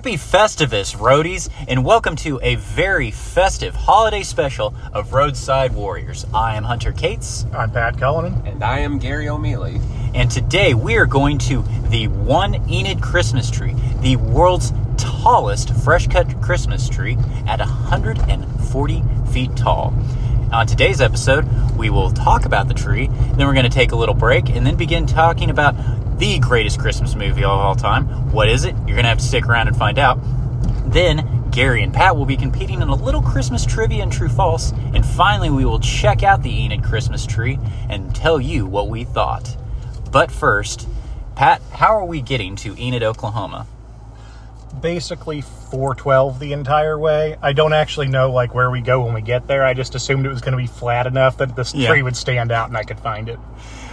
Happy Festivus, roadies, and welcome to a very festive holiday special of Roadside Warriors. I am Hunter Cates, I'm Pat Cullinan. And I am Gary O'Mealy. and today we are going to the One Enid Christmas tree, the world's tallest fresh cut Christmas tree at 140 feet tall. On today's episode, we will talk about the tree, then we're going to take a little break, and then begin talking about the greatest Christmas movie of all time. What is it? You're going to have to stick around and find out. Then Gary and Pat will be competing in a little Christmas trivia and true false. And finally, we will check out the Enid Christmas tree and tell you what we thought. But first, Pat, how are we getting to Enid, Oklahoma? Basically 412 the entire way. I don't actually know like where we go when we get there. I just assumed it was going to be flat enough that this Yeah. tree would stand out and I could find it.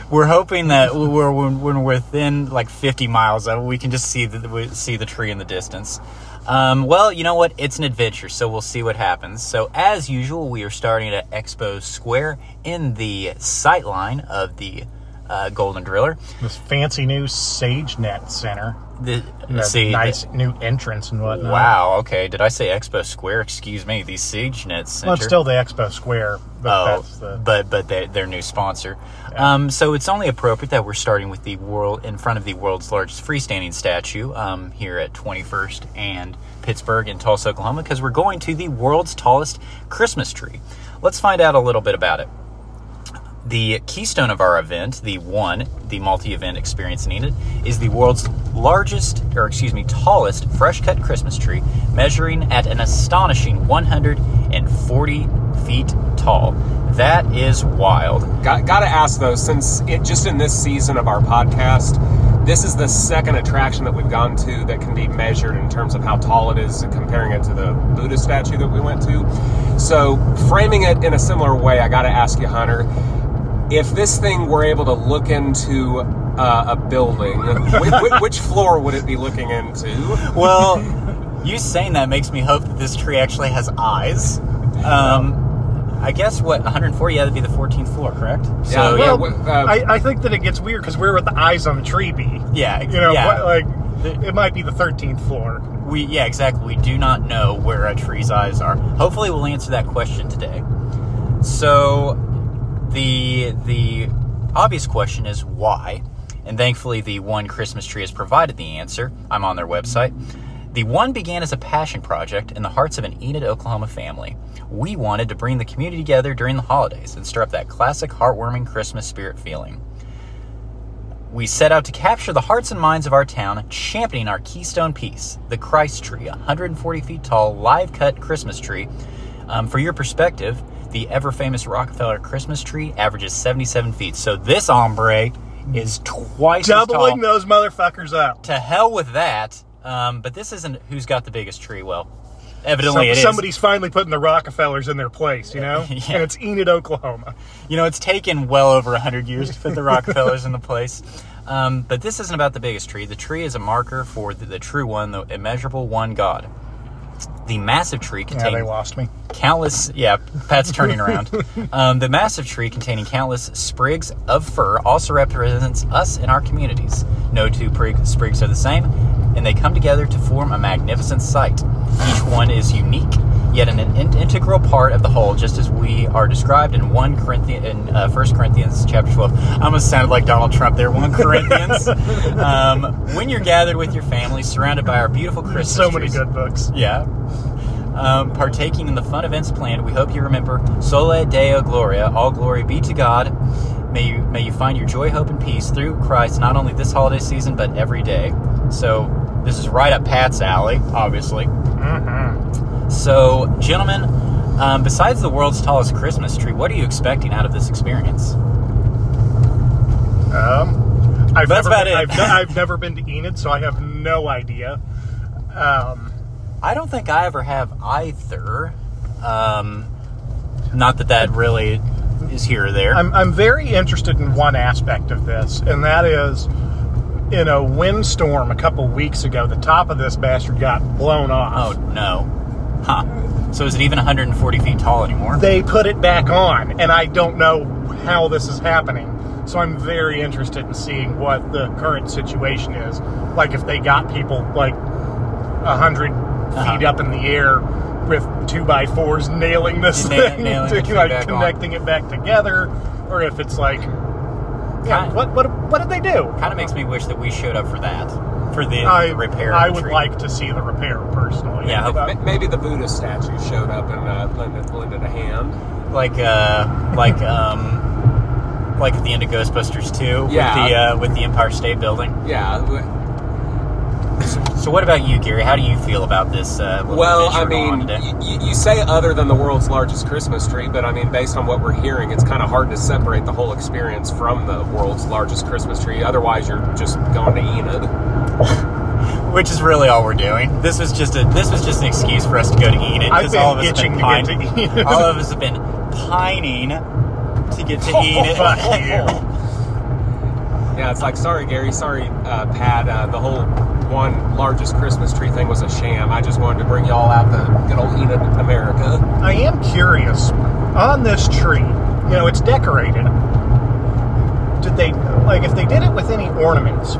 We're hoping that we're when we're within like 50 miles of it, we can just see the see the tree in the distance. Um, well, you know what? It's an adventure, so we'll see what happens. So, as usual, we are starting at Expo Square in the sight line of the uh, Golden Driller. This fancy new SageNet Center. The, a see, nice new entrance and whatnot. wow. Okay, did I say Expo Square? Excuse me. The SageNet Center. Well, it's still the Expo Square, but Oh, that's the. but but they, their new sponsor. Um, so it's only appropriate that we're starting with the world in front of the world's largest freestanding statue um, here at 21st and Pittsburgh in Tulsa, Oklahoma, because we're going to the world's tallest Christmas tree. Let's find out a little bit about it. The keystone of our event, the one, the multi-event experience in Enid, is the world's largest, or excuse me, tallest fresh-cut Christmas tree, measuring at an astonishing 140 feet tall. That is wild. Got, got to ask though, since it just in this season of our podcast, this is the second attraction that we've gone to that can be measured in terms of how tall it is, comparing it to the Buddha statue that we went to. So, framing it in a similar way, I got to ask you, Hunter, if this thing were able to look into uh, a building, which, which floor would it be looking into? Well, you saying that makes me hope that this tree actually has eyes. Um, I guess what 140? Yeah, that'd be the 14th floor, correct? So Yeah, yeah, well, w- uh, I, I think that it gets weird because we're would the eyes on the tree be? yeah, You know, yeah. what, like it might be the 13th floor. We yeah, exactly. We do not know where a tree's eyes are. Hopefully, we'll answer that question today. So, the the obvious question is why, and thankfully, the one Christmas tree has provided the answer. I'm on their website. The one began as a passion project in the hearts of an Enid, Oklahoma family. We wanted to bring the community together during the holidays and stir up that classic heartwarming Christmas spirit feeling. We set out to capture the hearts and minds of our town, championing our keystone piece, the Christ tree, a 140 feet tall, live cut Christmas tree. Um, for your perspective, the ever famous Rockefeller Christmas tree averages 77 feet. So this ombre is twice as Doubling those motherfuckers up. To hell with that. Um, but this isn't who's got the biggest tree. Well, evidently Some- it is. somebody's finally putting the Rockefellers in their place, you know? Yeah. And it's Enid, Oklahoma. You know, it's taken well over 100 years to put the Rockefellers in the place. Um, but this isn't about the biggest tree. The tree is a marker for the, the true one, the immeasurable one God. The massive tree Yeah, they containing lost me. countless, yeah, Pat's turning around. Um, the massive tree containing countless sprigs of fir also represents us and our communities. No two prig- sprigs are the same, and they come together to form a magnificent sight. Each one is unique, yet an, in- integral part of the whole, just as we are described in one Corinthian, in uh, 1 Corinthians chapter 12. I almost sounded like Donald Trump there. 1 Corinthians. um, when you're gathered with your family, surrounded by our beautiful Christmas So many trees. good books. Yeah. Um, partaking in the fun events planned, we hope you remember Soli Deo Gloria, all glory be to God. May you may you find your joy, hope, and peace through Christ, not only this holiday season but every day. So this is right up Pat's alley, obviously. Mm hmm So, gentlemen, um, besides the world's tallest Christmas tree, what are you expecting out of this experience? Um, I've That's never about been, it. I've, ne- I've never been to Enid, so I have no idea. Um, I don't think I ever have either. Um, not that that really is here or there. I'm, I'm very interested in one aspect of this, and that is in a windstorm a couple weeks ago, the top of this bastard got blown off. Oh no. Huh. So is it even 140 feet tall anymore? They put it back on, and I don't know how this is happening. So I'm very interested in seeing what the current situation is. Like if they got people like 100 Uh-huh. feet up in the air with two by fours nailing this thing, nailing to, like back on. connecting it back together, or if it's like, yeah, Kind- what what what did they do? Kind of makes me wish that we showed up for that, for the I repair. I would like to see the repair personally. Yeah, But- Maybe the Buddha statue showed up and uh, lended, lended a hand. like uh, like um, like at the end of Ghostbusters 2 Yeah. with the uh, with the Empire State Building. Yeah. w- So, what about you, Gary? How do you feel about this? Uh, Well, I mean, you say other than the world's largest Christmas tree, but I mean, based on what we're hearing, it's kind of hard to separate the whole experience from the world's largest Christmas tree. Otherwise, you're just going to Enid. which is really all we're doing. This was just a this was just an excuse for us to go to Enid I've because been all of us itching have been to get to pining- Enid. all of us have been pining to get to Oh, Enid. fuck you. Yeah, it's like, sorry, Gary, sorry, uh, Pat. Uh, the whole one largest Christmas tree thing was a sham. I just wanted to bring y'all out to good old Enid, America. I am curious on this tree. You know, it's decorated. Did they like if they did it with any ornaments?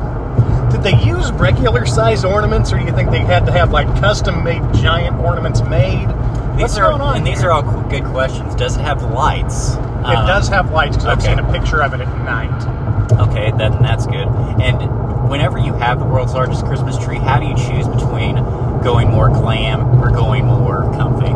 Did they use regular size ornaments, or do you think they had to have like custom made giant ornaments made? What's These are going on? and these are all good questions. Does it have lights? It Um, does have lights because I've seen a picture of it at night. Okay, then that's good. And whenever you have the world's largest Christmas tree, how do you choose between going more glam or going more comfy?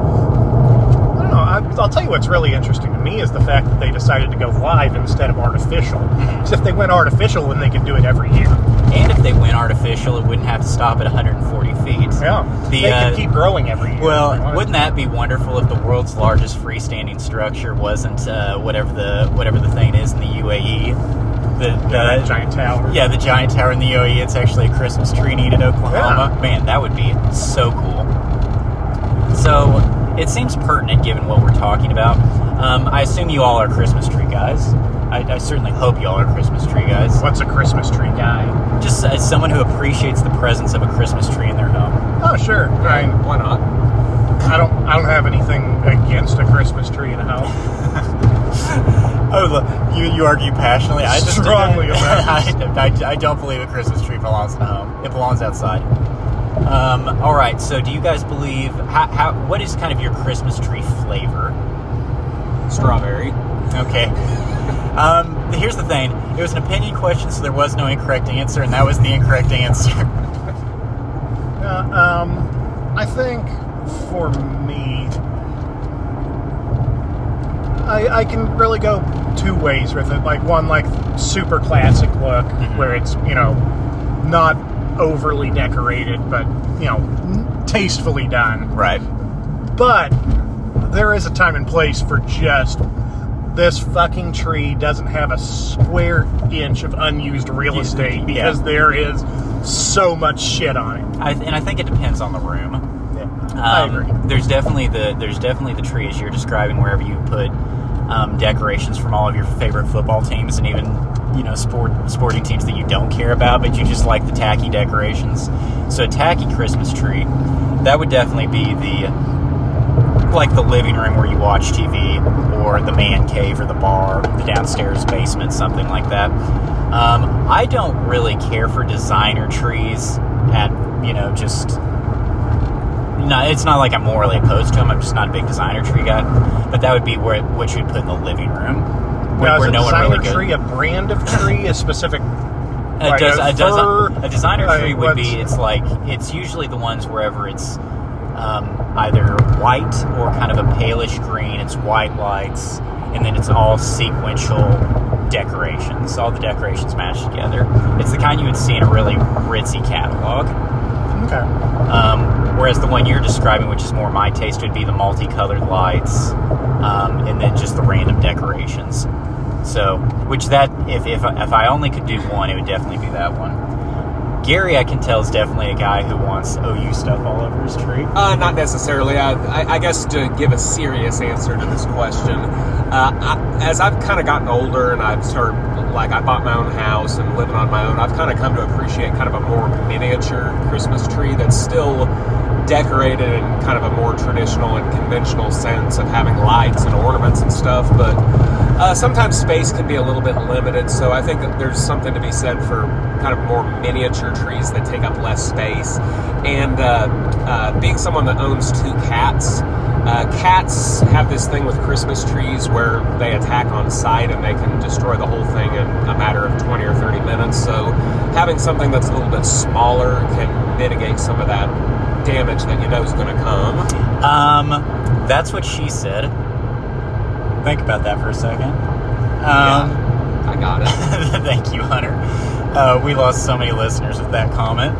I don't know. I, I'll tell you what's really interesting to me is the fact that they decided to go live instead of artificial. Mm-hmm. 'Cause if they went artificial, then they could do it every year. And if they went artificial, it wouldn't have to stop at 140 feet. Yeah, The, they uh, could keep growing every year. Well, wouldn't that be wonderful if the world's largest freestanding structure wasn't uh, whatever the whatever the thing is in the UAE? The, Yeah, the giant tower? Yeah, the giant tower in the UAE. It's actually a Christmas tree in Enid, Oklahoma. Yeah. Man, that would be so cool. So it seems pertinent given what we're talking about. Um, I assume you all are Christmas tree guys. I, I certainly hope you all are Christmas tree guys. What's a Christmas tree guy? Just as someone who appreciates the presence of a Christmas tree in their home. Oh, sure. I, mean, Why not? I don't. I don't have anything against a Christmas tree in a house. Oh, you, you argue passionately. I just Strongly I, I, I don't believe a Christmas tree belongs in a home. It belongs outside. Um, all right. So, do you guys believe? How, how? What is kind of your Christmas tree flavor? Strawberry. Okay. Um, here's the thing. It was an opinion question, so there was no incorrect answer, and that was the incorrect answer. Uh, um, I think for me, I, I can really go two ways with it. Like one, like super classic look, where it's you know not overly decorated, but you know tastefully done. right. But there is a time and place for just this fucking tree doesn't have a square inch of unused real estate because yeah. there is so much shit on it. I, and I think it depends on the room. Yeah, I Um, agree. There's definitely the there's definitely the tree as you're describing wherever you put um, decorations from all of your favorite football teams and even you know sport sporting teams that you don't care about, but you just like the tacky decorations. So a tacky Christmas tree, that would definitely be the like the living room where you watch TV, or the man cave, or the bar, the downstairs basement, something like that. Um, I don't really care for designer trees at you know just no, it's not like I'm morally opposed to them. I'm just not a big designer tree guy. But that would be where what you'd put in the living room, where, Now, is where a no one designer really goes. tree a brand of tree, a specific? A, like des- a a, desi- fir? a designer Like, tree would be it's like it's usually the ones wherever it's um, either white or kind of a palish green. It's white lights, and then it's all sequential decorations. All the decorations match together. It's the kind you would see in a really ritzy catalog. Okay. Um, whereas the one you're describing, which is more my taste, would be the multicolored lights, um, and then just the random decorations. So, which that if if if I only could do one, it would definitely be that one. Gary, I can tell, is definitely a guy who wants OU stuff all over his tree. Uh, not necessarily. I, I, I guess to give a serious answer to this question, uh, I, as I've kind of gotten older and I've started like I bought my own house and living on my own, I've kind of come to appreciate kind of a more miniature Christmas tree that's still decorated in kind of a more traditional and conventional sense of having lights and ornaments and stuff. But uh, sometimes space can be a little bit limited, so I think that there's something to be said for kind of more miniature trees that take up less space. And uh, uh, being someone that owns two cats, uh, cats have this thing with Christmas trees where they attack on sight and they can destroy the whole thing in a matter of 20 or 30 minutes. So having something that's a little bit smaller can mitigate some of that damage that you know is going to come. Um, that's what she said. Think about that for a second. Um, yeah, I got it. Thank you, Hunter. Uh, we lost so many listeners with that comment.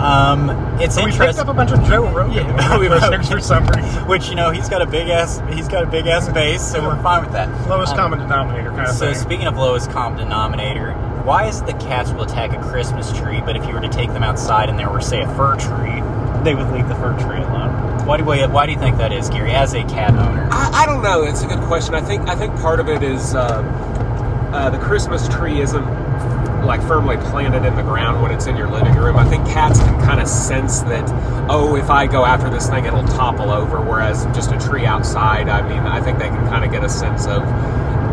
Um, it's So we picked interesting. up a bunch of Joe Rogan Yeah, we- listeners for some reason. Which you know he's got a big ass he's got a big ass base, so we're fine with that. Lowest Um, common denominator kind of So thing. speaking of lowest common denominator, why is it that cats will attack a Christmas tree, but if you were to take them outside and there were say a fir tree, they would leave the fir tree alone? Why do we, why do you think that is, Gary, as a cat owner? I, I don't know. It's a good question. I think I think part of it is uh, uh, the Christmas tree isn't like firmly planted in the ground when it's in your living room. I think cats can kind of sense that. Oh, if I go after this thing, it'll topple over. Whereas just a tree outside, I mean, I think they can kind of get a sense of.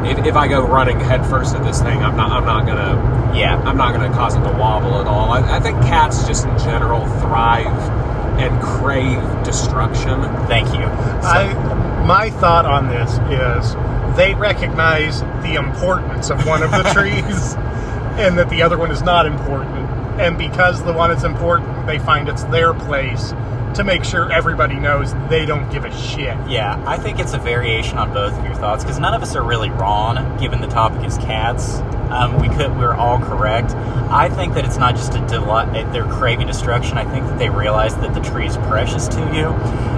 If, if I go running headfirst at this thing, I'm not. I'm not gonna. Yeah. I'm not gonna cause it to wobble at all. I, I think cats just in general thrive and crave destruction. Thank you. I, my thought on this is they recognize the importance of one of the trees and that the other one is not important. And because the one is important, they find it's their place to make sure everybody knows they don't give a shit. Yeah, I think it's a variation on both of your thoughts because none of us are really wrong, given the topic is cats. Um, we could, we're all correct. I think that it's not just a delight; they're craving destruction. I think that they realize that the tree is precious to you,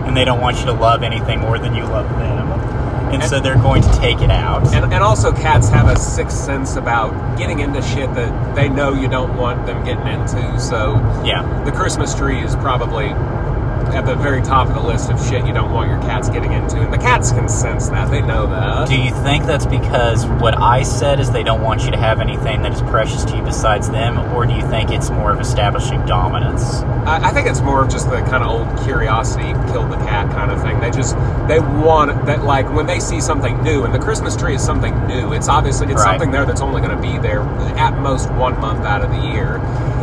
and they don't want you to love anything more than you love them, and, so they're going to take it out. And, and also, cats have a sixth sense about getting into shit that they know you don't want them getting into. So, yeah, the Christmas tree is probably at the very top of the list of shit you don't want your cats getting into. And the cats can sense that. They know that. Do you think that's because what I said is they don't want you to have anything that is precious to you besides them, or do you think it's more of establishing dominance? I, I think it's more of just the kind of old curiosity killed the cat kind of thing. They just they want that like when they see something new, and the Christmas tree is something new. It's obviously it's Right. something there that's only going to be there at most one month out of the year.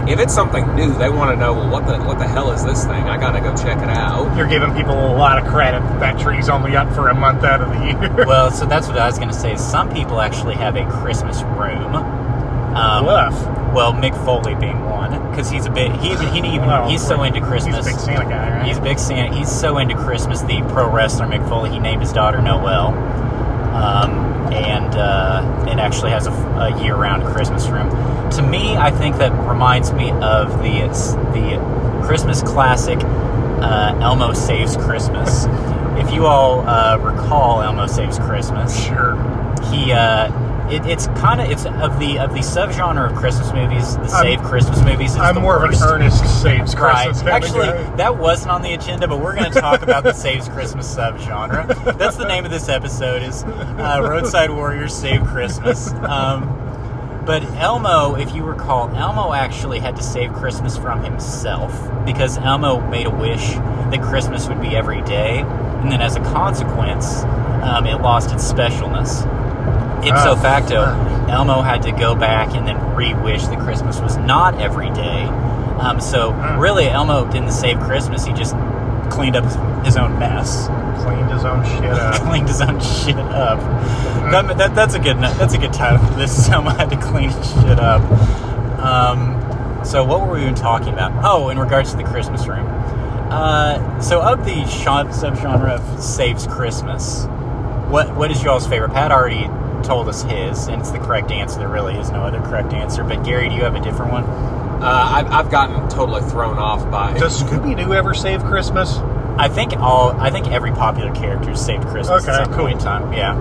If it's something new, they want to know well what the what the hell is this thing? I got to go check it out. You're giving people a lot of credit that that tree's only up for a month out of the year. Well, so that's what I was going to say. Some people actually have a Christmas room. Um, Woof. Well, Mick Foley being one, because he's a bit. He even he even Well, he's so into Christmas. He's a big Santa guy, right? He's a big Santa. He's so into Christmas. The pro wrestler Mick Foley. He named his daughter Noel, um, and uh, it actually has a, a year-round Christmas room. To me, I think that reminds me of the the Christmas classic uh, Elmo Saves Christmas. if you all uh, recall Elmo Saves Christmas, sure. he uh, it, it's kind of it's of the of the subgenre of Christmas movies, the I'm- save Christmas movies. It's I'm the more worst. of an earnest saves Christmas of Actually, guy. that wasn't on the agenda, but we're going to talk about the Saves Christmas subgenre. That's the name of this episode is uh, Roadside Warriors Save Christmas. Um, but Elmo, if you recall, Elmo actually had to save Christmas from himself because Elmo made a wish that Christmas would be every day, and then as a consequence, um, it lost its specialness. Ipso facto. Elmo had to go back and then re-wish that Christmas was not every day. Um, so Hmm. really, Elmo didn't save Christmas; he just cleaned up his, own mess, Cleaned his own shit up. cleaned his own shit up. That, that, that's a good that's a good title for this. Elmo had to clean his shit up. Um, so what were we even talking about? Oh, in regards to the Christmas room. Uh, so of the subgenre of saves Christmas, what what is y'all's favorite? Pat already told us his, and it's the correct answer. There really is no other correct answer. But Gary, do you have a different one? Uh, I've, I've gotten totally thrown off by. Does Scooby Doo ever save Christmas? I think all I think every popular character has saved Christmas Okay, at some cool. point in time. Yeah.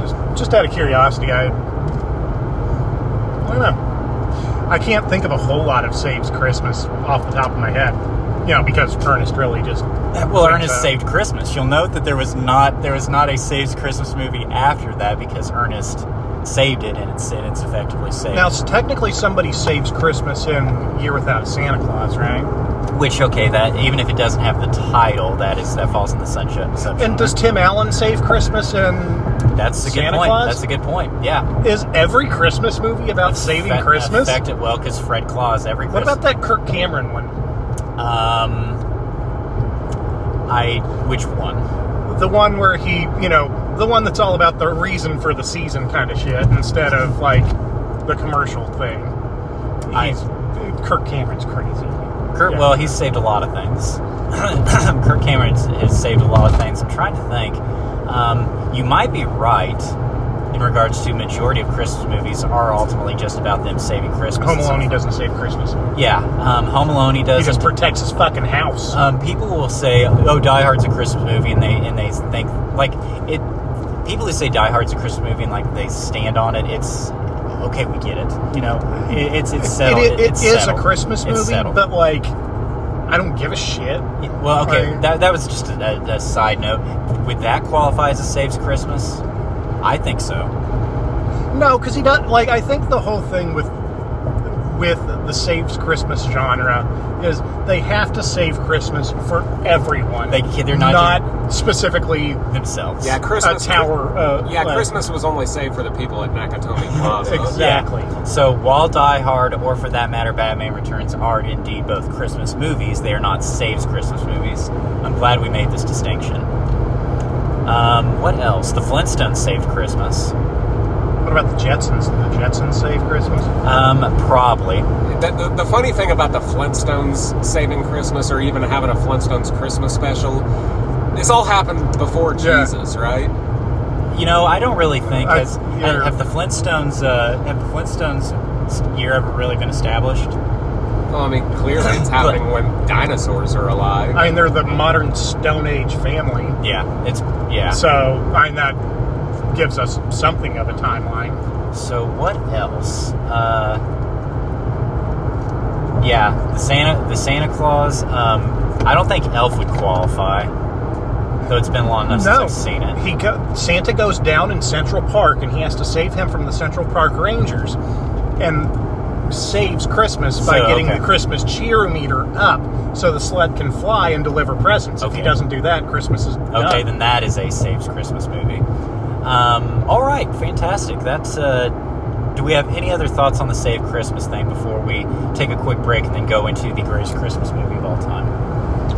Just, just out of curiosity, I. I don't know. I can't think of a whole lot of saves Christmas off the top of my head. You know, because Ernest really just. Well, Ernest uh, saved Christmas. You'll note that there was not there was not a saves Christmas movie after that because Ernest saved it, and it's and it's effectively saved. Now, technically, somebody saves Christmas in Year Without a Santa Claus, right? Which okay, that even if it doesn't have the title, that is that falls in the sunshine. And does Tim Allen save Christmas in? that's a good Santa point. Claus? That's a good point. Yeah, Is every Christmas movie about saving Effect- Christmas? Effective, well, because Fred Claus every What about that Kirk Cameron one? Um, I which one? The one where he, you know, the one that's all about the reason for the season kind of shit instead of like the commercial thing. I- Kirk Cameron's crazy. Kurt, Yeah. well, he's saved a lot of things. Kurt Cameron has- has saved a lot of things. I'm trying to think. Um, you might be right in regards to majority of Christmas movies are ultimately just about them saving Christmas. Home Alone, he doesn't save Christmas. Yeah, um, Home Alone, he does. He just protects his fucking house. um, people will say, "Oh, Die Hard's a Christmas movie," and they and they think like it. People who say Die Hard's a Christmas movie and like they stand on it, it's okay. We get it. You know, it, it's it's settled. it, it, it it's is a settled. Christmas It's movie, but like, I don't give a shit. Well, okay, Right. that, that was just a, a, a side note. Would that qualify as a saves Christmas? I think so. No, because he does. Like, I think the whole thing with with the saves Christmas genre is they have to save Christmas for everyone. They- they're not not specifically Themselves. Yeah, Christmas. a tower. Uh, Yeah, like- Christmas was only saved for the people at Nakatomi Plaza. Exactly. Yeah. So while Die Hard, or for that matter, Batman Returns, are indeed both Christmas movies, they are not saves Christmas movies. I'm glad we made this distinction. Um, what else? The Flintstones saved Christmas. What about the Jetsons? Did the Jetsons save Christmas? Um, probably. The, the, the funny thing about the Flintstones saving Christmas or even having a Flintstones Christmas special, this all happened before Yeah. Jesus, right? You know, I don't really think I- has, yeah. have the Flintstones uh, have the Flintstones year ever really been established? Well, I mean, clearly it's happening when dinosaurs are alive. I mean, they're the modern Stone Age family, Yeah, it's yeah. so I mean that gives us something of a timeline. So what else? Uh, yeah, the Santa the Santa Claus. Um, I don't think Elf would qualify, though it's been long enough No, since I've seen it. he go, Santa goes down in Central Park, and he has to save him from the Central Park Rangers, and saves Christmas by So, getting okay. the Christmas cheer meter up, so the sled can fly and deliver presents. If he doesn't do that, Christmas is Okay, then that is a saves Christmas movie. Um, all right, fantastic. That's. Uh, do we have any other thoughts on the save Christmas thing before we take a quick break and then go into the greatest Christmas movie of all time?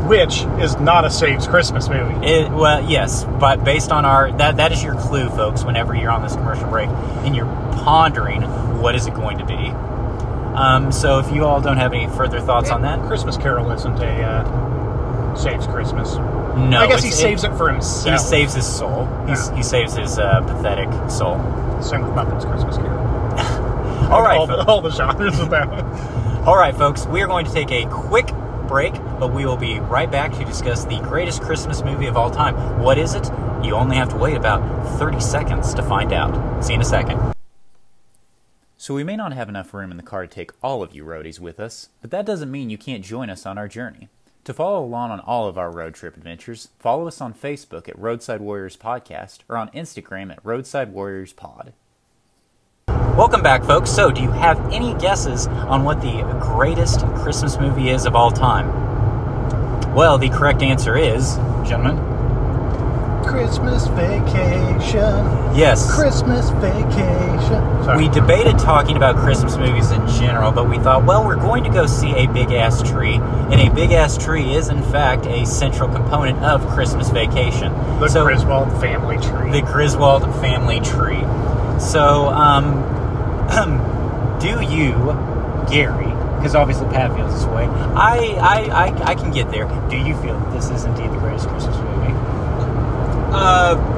which is not a saves Christmas movie. It, well, yes, but based on our that that is your clue, folks. Whenever you're on this commercial break and you're pondering what is it going to be. Um, so if you all don't have any further thoughts on that, Christmas Carol isn't a uh, saves Christmas. no. I guess he saves it for himself. He saves his soul. He's, Yeah. He saves his uh, pathetic soul. Same with Muppets Christmas Carol. All right, all the, all the genres of that. All right, folks, we are going to take a quick break, but we will be right back to discuss the greatest Christmas movie of all time. What is it? You only have to wait about 30 seconds to find out. See you in a second. So, we may not have enough room in the car to take all of you roadies with us, but that doesn't mean you can't join us on our journey. To follow along on all of our road trip adventures, follow us on Facebook at Roadside Warriors Podcast or on Instagram at Roadside Warriors Pod. Welcome back, folks. So, do you have any guesses on what the greatest Christmas movie is of all time? Well, the correct answer is, gentlemen, Christmas vacation. yes. Christmas vacation. Sorry. We debated talking about Christmas movies in general, but we thought, well, we're going to go see a big ass tree, and a big ass tree is, in fact, a central component of Christmas Vacation. the so, Griswold family tree. the Griswold family tree. So, um, do you, Gary, because obviously Pat feels this way, I, I, I, I can get there. Do you feel that this is indeed the greatest Christmas movie? Uh,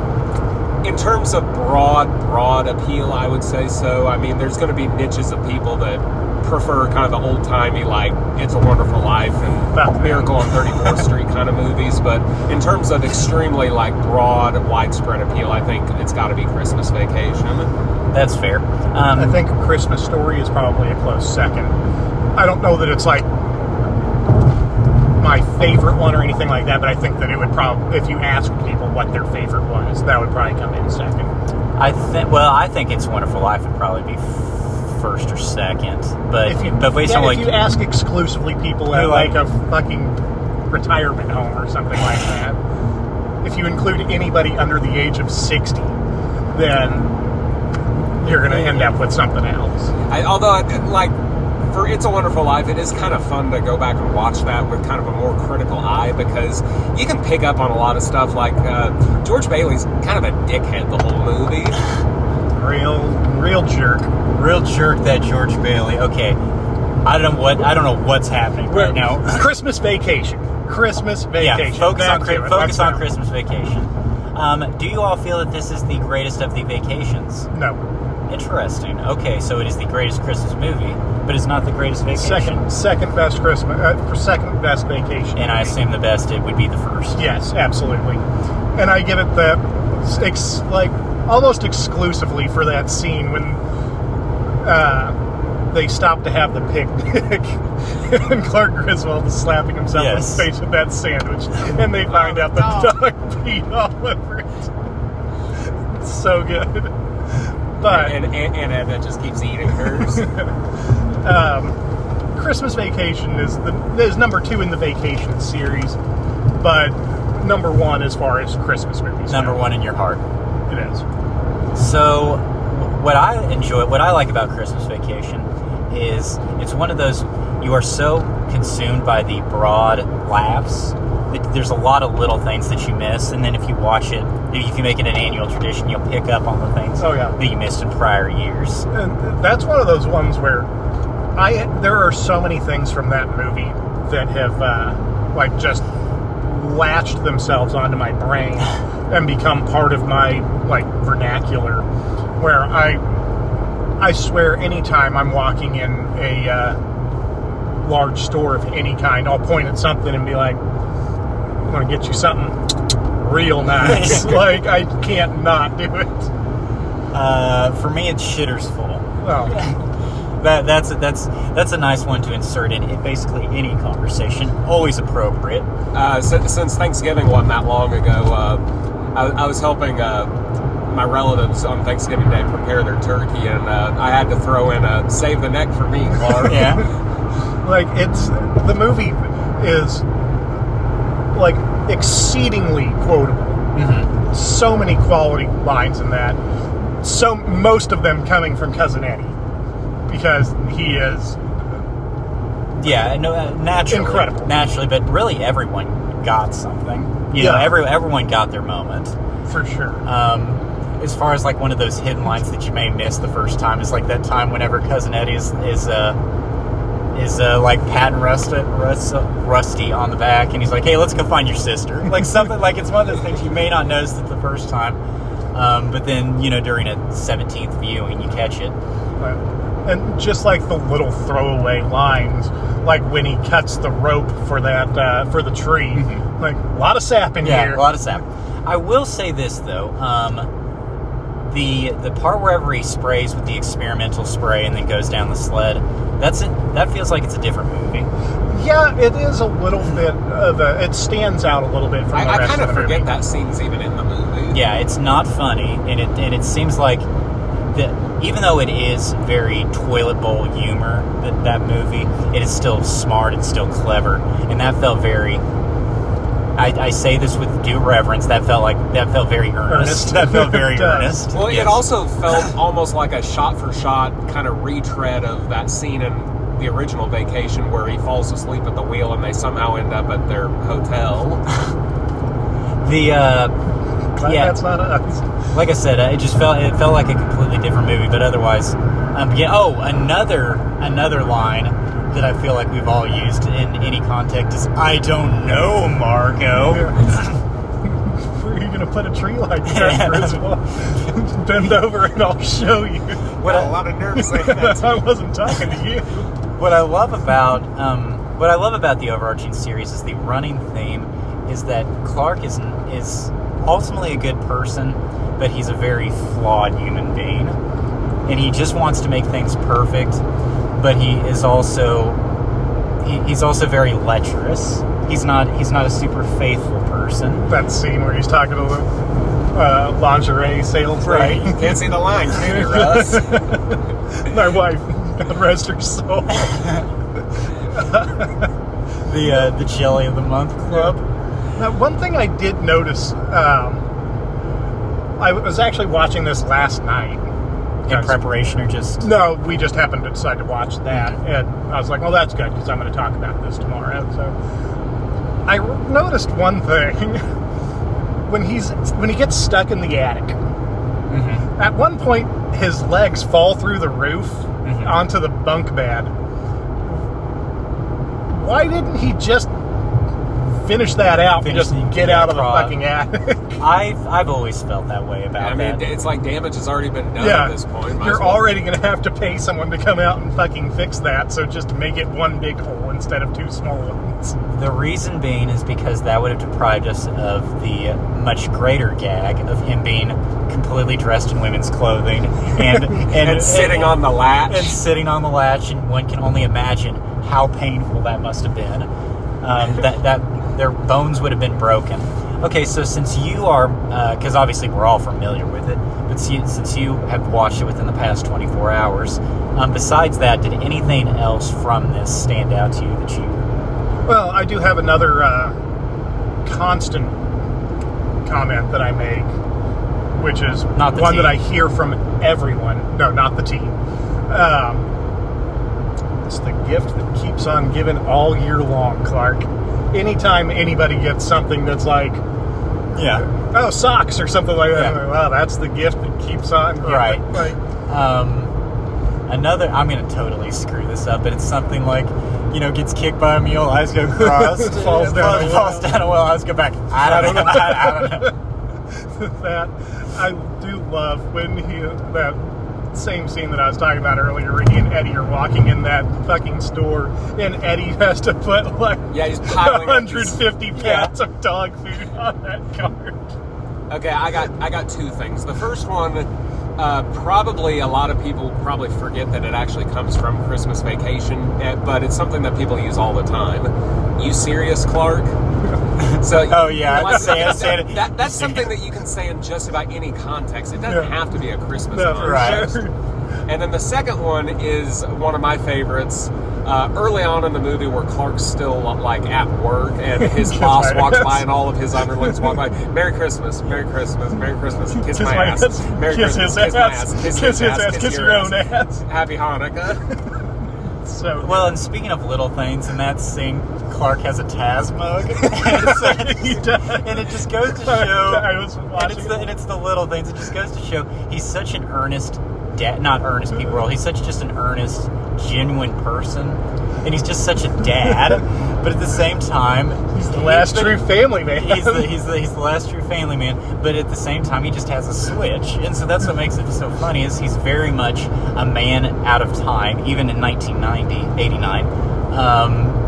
in terms of broad, broad appeal, I would say so. I mean, there's going to be niches of people that prefer kind of the old timey, like It's a Wonderful Life and Batman. Miracle on 34th Street kind of movies. But in terms of extremely like broad, widespread appeal, I think it's got to be Christmas Vacation. That's fair. Um, I think Christmas Story is probably a close second. I don't know that it's like my favorite one or anything like that, but I think that it would probably, if you asked people what their favorite was, that would probably come in second. I think. Well, I think it's Wonderful Life would probably be f- first or second. But If you, but based yeah, on if like you ask exclusively people at like like- a fucking retirement home or something like that, if you include anybody under the age of 60, then you're going to end up with something else. I, although, like, for It's a Wonderful Life, it is kind of fun to go back and watch that with kind of a more critical eye because you can pick up on a lot of stuff. Like, uh, George Bailey's kind of a dickhead the whole movie. Real, real jerk. real jerk that George Bailey. Okay, I don't know what I don't know what's happening right now. Christmas vacation. Christmas vacation. yeah, focus on Back Chri- to focus on. Christmas Vacation. Um, do you all feel that this is the greatest of the vacations? No. Interesting. Okay, so it is the greatest Christmas movie, but it's not the greatest vacation. Second, second best Christmas, uh, for second best vacation. And I assume the best it would be the first. Yes, absolutely. And I give it the ex, like almost exclusively for that scene when uh, they stop to have the picnic, and Clark Griswold is slapping himself Yes. in the face with that sandwich, and they find out the no. dog peed all over it. It's so good. But And, and, and Ed that just keeps eating hers. um, Christmas Vacation is the is number two in the Vacation series, but number one as far as Christmas movies. Number go. one in your heart. it is. So, what I enjoy, what I like about Christmas Vacation is it's one of those you are so consumed by the broad laughs that there's a lot of little things that you miss, and then if you watch it, if you make it an annual tradition, you'll pick up on the things Oh, yeah. that you missed in prior years. And that's one of those ones where I there are so many things from that movie that have uh, like just latched themselves onto my brain and become part of my like vernacular. Where I I swear, anytime I'm walking in a uh, large store of any kind, I'll point at something and be like, "I'm gonna get you something." Real nice. like I can't not do it. Uh, for me, it's shitters full. Oh, That that's a, that's that's a nice one to insert in it, basically any conversation. Always appropriate. Uh, since, since Thanksgiving wasn't that long ago, uh, I, I was helping uh, my relatives on Thanksgiving Day prepare their turkey, and uh, I had to throw in a "Save the Neck for Me" Clark. Yeah. like it's the movie is like exceedingly quotable. Mhm. So many quality lines in that. So most of them coming from cousin Eddie because he is Yeah, no, uh, naturally, Incredible. naturally, but really everyone got something. You know, Yeah. every everyone got their moment. for sure. Um, as far as like one of those hidden lines that you may miss the first time is like that time whenever cousin Eddie is is uh, is uh, like patting Rusty, Rust, Rusty on the back, and he's like, "Hey, let's go find your sister." Like something like it's one of those things you may not notice it the first time, um, but then you know during a seventeenth viewing you catch it. But- and just like the little throwaway lines, like when he cuts the rope for that uh, for the tree, like a lot of sap in Yeah, here. a lot of sap. I will say this though, um, the the part wherever he sprays with the experimental spray and then goes down the sled, that's it. That feels like it's a different movie. Yeah, it is a little bit of a. It stands out a little bit from I, the I rest kind of of forget movie. that scene's even in the movie. Yeah, it's not funny, and it and it seems like that even though it is very toilet bowl humor that that movie, it is still smart it's still clever, and that felt very. I, I say this with due reverence. That felt like that felt very earnest. Earnest. That felt very It earnest. Well, Yes. it also felt almost like a shot-for-shot kind of retread of that scene in the original Vacation where he falls asleep at the wheel and they somehow end up at their hotel. the uh, But yeah. that's not us. like I said, uh, it just felt it felt like a completely different movie. But otherwise, um, yeah. Oh, another another line that I feel like we've all used in any context is "I don't know, Margo." Where are you going to put a tree like that, Griswold? Bend over and I'll show you. What I, lot of nerves saying that. I wasn't talking to you. what I love about um, what I love about the overarching series is the running theme is that Clark is is ultimately a good person, but he's a very flawed human being, and he just wants to make things perfect. But he is also he, He's also very lecherous. He's not he's not a super faithful person. That scene where he's talking to the uh, lingerie sales Right. lady. Can't see the line, can you, Russ? My wife, rest her soul. The uh, the jelly of the month club. Now, one thing I did notice, um, I was actually watching this last night. In preparation or just No, we just happened to decide to watch that, and I was like, "Well, that's good because I'm going to talk about this tomorrow." So, I noticed one thing when he's when he gets stuck in the attic. Mhm. At one point, his legs fall through the roof Mhm. onto the bunk bed. Why didn't he just finish that out Finish and just get out of the prod. fucking attic? I've I've always felt that way about it. I mean, that. it's like damage has already been done yeah, at this point. Might you're well- already going to have to pay someone to come out and fucking fix that. So just make it one big hole instead of two small ones. The reason being is because that would have deprived us of the much greater gag of him being completely dressed in women's clothing and and, and sitting on the latch. and sitting on the latch, and one can only imagine how painful that must have been. Um, that that their bones would have been broken. Okay, so since you are, because obviously we're all familiar with it, but see, since you have watched it within the past 24 hours, um, besides that, did anything else from this stand out to you that you? Well, I do have another uh, constant comment that I make, which is Not the one team. that I hear from everyone. No, not the team. Um, it's the gift that keeps on giving all year long, Clark. Anytime anybody gets something that's like, Yeah. oh, socks or something like that, Yeah. well, that's the gift that keeps on giving. Right. Like, Um, another, I'm to totally screw this up, but it's something like, you know, gets kicked by a mule, eyes go crossed, Falls down a well. falls down a well, eyes go back. I don't know. I don't know. that I do love when he that same scene that I was talking about earlier, where he and Eddie are walking in that fucking store, and Eddie has to put like Yeah, he's piling up these- 150 Yeah. pounds of dog food on that cart. Okay, I got I got two things. The first one, uh, probably a lot of people probably forget that it actually comes from Christmas Vacation, eh, but it's something that people use all the time. You serious, Clark? So Oh, yeah, say it, say it. That, that's something that you can say in just about any context. It doesn't Yeah. have to be a Christmas No, context. Right. And then the second one is one of my favorites. Uh, early on in the movie, where Clark's still like at work and his boss my walks ass. by and all of his underlings walk by. Merry Christmas, Merry Christmas, Merry Christmas. Kiss, my, ass. Merry kiss Christmas, his kiss my ass, ass. kiss his ass, kiss your own ass. Happy Hanukkah. So Well, and speaking of little things, in that scene, Clark has a Taz mug, and, it's- He does. and it just goes to show. I was and it's, the, and it's the little things. It just goes to show he's such an earnest, dad, not earnest people world. He's such just an earnest, genuine person, and he's just such a dad. but at the same time, he's the last but true family man. He's the, he's the he's the last true family man, but at the same time, he just has a switch, and so that's what makes it so funny. Is he's very much a man out of time, even in 1990, 89. Um,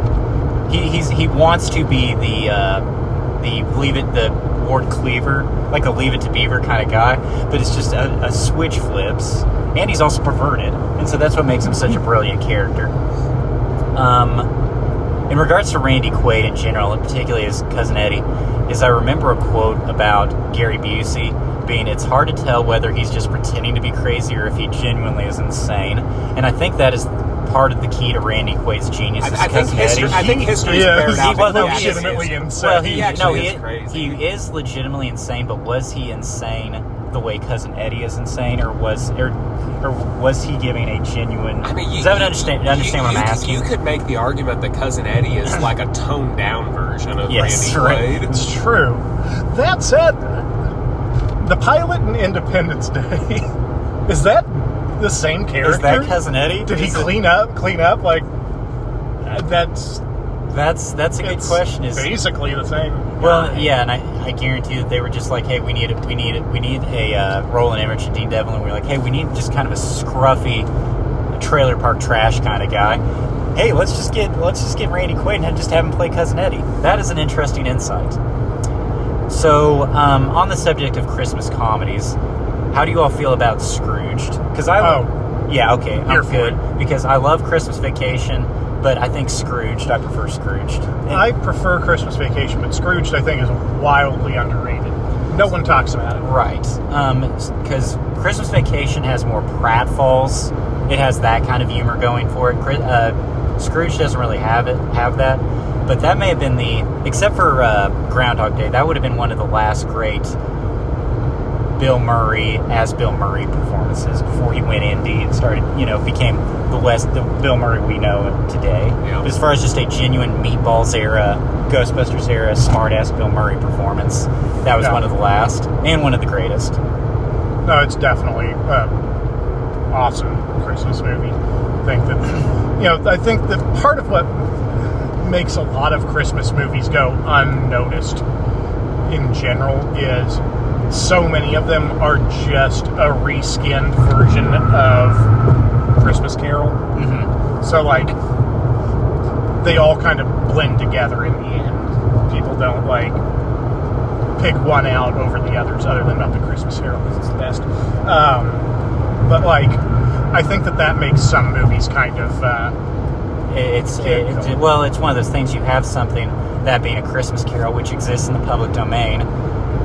he he's he wants to be the uh, the leave it the Ward Cleaver, like a leave it to Beaver kind of guy, but it's just a, a switch flips, and he's also perverted, and so that's what makes him such a brilliant character. Um, in regards to Randy Quaid in general, and particularly his cousin Eddie, is I remember a quote about Gary Busey being, "It's hard to tell whether he's just pretending to be crazy or if he genuinely is insane." And I think that is part of the key to Randy Quaid's genius. I, I think history. Eddie. I think history Yeah, bears he out was that he legitimately is. insane. Well, he, He actually no, is he, crazy. he is legitimately insane, but was he insane the way cousin Eddie is insane, or was or, or was he giving a genuine? I mean, you, does that you- understand? you- understand what I'm could- asking? You could make the argument that cousin Eddie is like a toned down version of Yes, Randy right. Quaid. It's true. That said, the pilot in Independence Day is that the same character? Is that cousin Eddie? Did he Is it- clean up? Clean up like that's That's that's a good question. Is basically the same. well, yeah, and I, I guarantee that they were just like, hey, we need we need we need a uh, Roland Emmerich and Dean Devlin. We're like, hey, we need just kind of a scruffy trailer park trash kind of guy. Hey, let's just get let's just get Randy Quaid and just have him play cousin Eddie. That is an interesting insight. So, um, on the subject of Christmas comedies, how do you all feel about Scrooged? Because I Oh. yeah, okay, I'm good because I love Christmas Vacation. but I think Scrooged. I prefer Scrooged. And- I prefer Christmas Vacation, but Scrooged I think is wildly underrated. No one talks about it. Right. Because Christmas Vacation has more pratfalls. It has that kind of humor going for it. Uh, Scrooge doesn't really have it, have that. But that may have been the, except for uh, Groundhog Day, that would have been one of the last great Bill Murray as Bill Murray performances before he went indie and started, you know, became the West, the Bill Murray we know today. Yeah. As far as just a genuine Meatballs era, Ghostbusters era, smart ass Bill Murray performance, that was Yeah. one of the last and one of the greatest. No, it's definitely uh, awesome Christmas movie. I think that you know, I think that part of what makes a lot of Christmas movies go unnoticed in general is so many of them are just a reskinned version of Christmas Carol. Mm-hmm. So like they all kind of blend together in the end. People don't like pick one out over the others, other than not the Christmas Carol because it's the best. Um, but like, I think that that makes some movies kind of uh, It's, it's cool. well, it's one of those things. You have something that being a Christmas Carol, which exists in the public domain.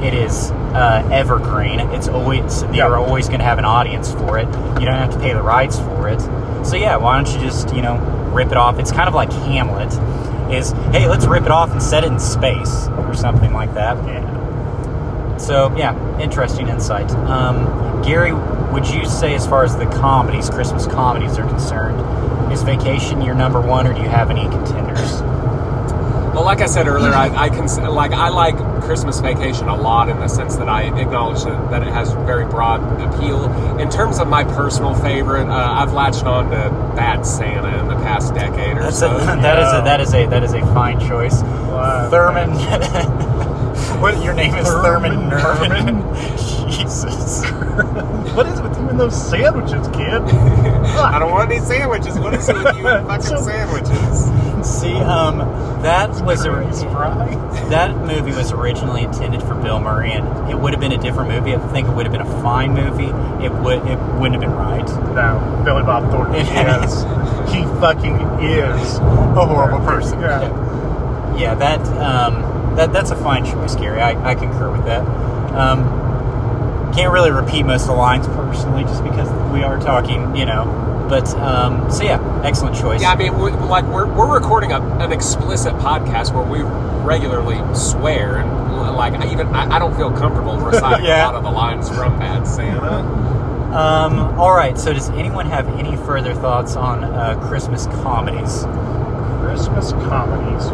It is uh, evergreen. It's always Yeah. you're always going to have an audience for it. You don't have to pay the rights for it. So yeah, why don't you just you know rip it off? It's kind of like Hamlet. Is hey, let's rip it off and set it in space or something like that. yeah. So yeah, interesting insight. Um, Gary, would you say as far as the comedies, Christmas comedies are concerned, is Vacation your number one, or do you have any contenders? Well, like I said earlier, I, I can like I like Christmas Vacation a lot in the sense that I acknowledge that, that it has very broad appeal. In terms of my personal favorite, uh, I've latched on to Bad Santa in the past decade or That's so. a, that is a that is a that is a fine choice. Wow. Thurman. what your name is Thurman? Thurman, Merman. Jesus. What is with you and those sandwiches, kid? I don't want any sandwiches. What is it with you and fucking So- sandwiches? See, um, that was a Curly's fries. That movie was originally intended for Bill Murray, and it would have been a different movie. I think it would have been a fine movie. It would it wouldn't have been right. No, Billy Bob Thornton is. He fucking is A horrible person. Yeah. Yeah, that um, that that's a fine choice, Gary. I, I concur with that. Um, can't really repeat most of the lines personally, just because we are talking, you know. But um, so yeah, excellent choice. Yeah, I mean, we, like we're, we're recording a, an explicit podcast where we regularly swear, and like I even I, I don't feel comfortable reciting Yeah. a lot of the lines from Bad Santa. Um, all right. So does anyone have any further thoughts on uh, Christmas comedies? Christmas comedies.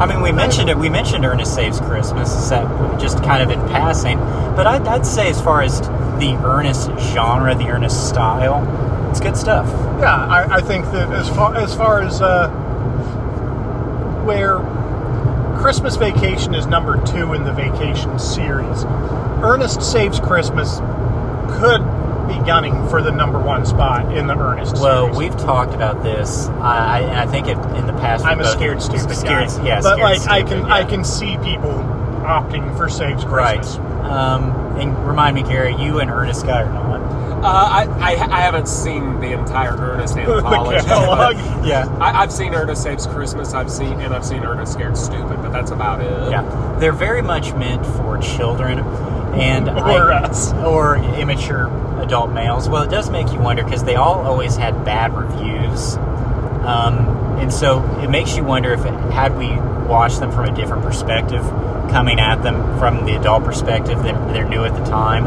I mean, we mentioned it. We mentioned Ernest Saves Christmas, that just kind of in passing. But I'd, I'd say, as far as the Ernest genre, the Ernest style, it's good stuff. Yeah, I, I think that as far as far as uh, where Christmas Vacation is number two in the Vacation series, Ernest Saves Christmas could be gunning for the number one spot in the Ernest series. Well, series. we've talked about this, I, I, and I think it, in the past. I'm a scared stupid scared, guy. Yeah, but like I stupid, can I can see people opting for Saves Right. Christmas. Um, and remind me, Gary, you and Ernest guy or not? Uh, I, I I haven't seen the entire Ernest anthology. but Yeah. I, I've seen Ernest Saves Christmas. I've seen and I've seen Ernest Scared Stupid, but that's about it. Yeah, they're very much meant for children and Or I- us. or immature adult males. Well, it does make you wonder because they all always had bad reviews, um, and so it makes you wonder if had we watched them from a different perspective, coming at them from the adult perspective that they're new at the time.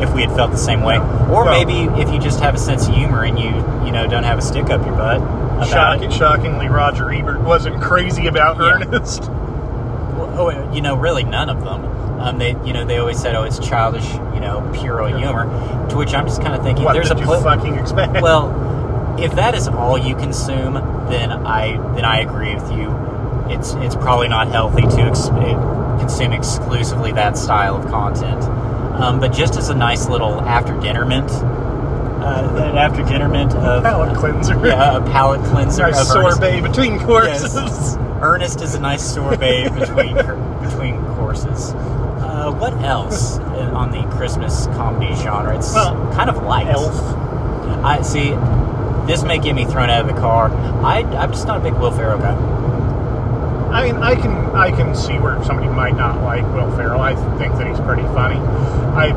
If we had felt the same way, or Well- maybe if you just have a sense of humor and you, you know, don't have a stick up your butt about Shocking, it. shockingly, Roger Ebert wasn't crazy about Yeah. Ernest. Oh, you know, really none of them. Um, they, you know, they always said, "Oh, it's childish, you know, puerile humor." To which I'm just kind of thinking, What there's did a you pl- fucking expect? well, if that is all you consume, then I then I agree with you. It's it's probably not healthy to ex- eh, consume exclusively that style of content. Um, but just as a nice little after dinner mint, uh, an after dinner mint of palate cleanser. yeah, a palate cleanser. nice of Ernest- sorbet between courses. Yes. Ernest is a nice sorbet between between courses. Uh, what else on the Christmas comedy genre? It's Well, kind of light. Elf. I see. this may get me thrown out of the car. I, I'm just not a big Will Ferrell guy. I mean, I can I can see where somebody might not like Will Ferrell. I think that he's pretty funny. I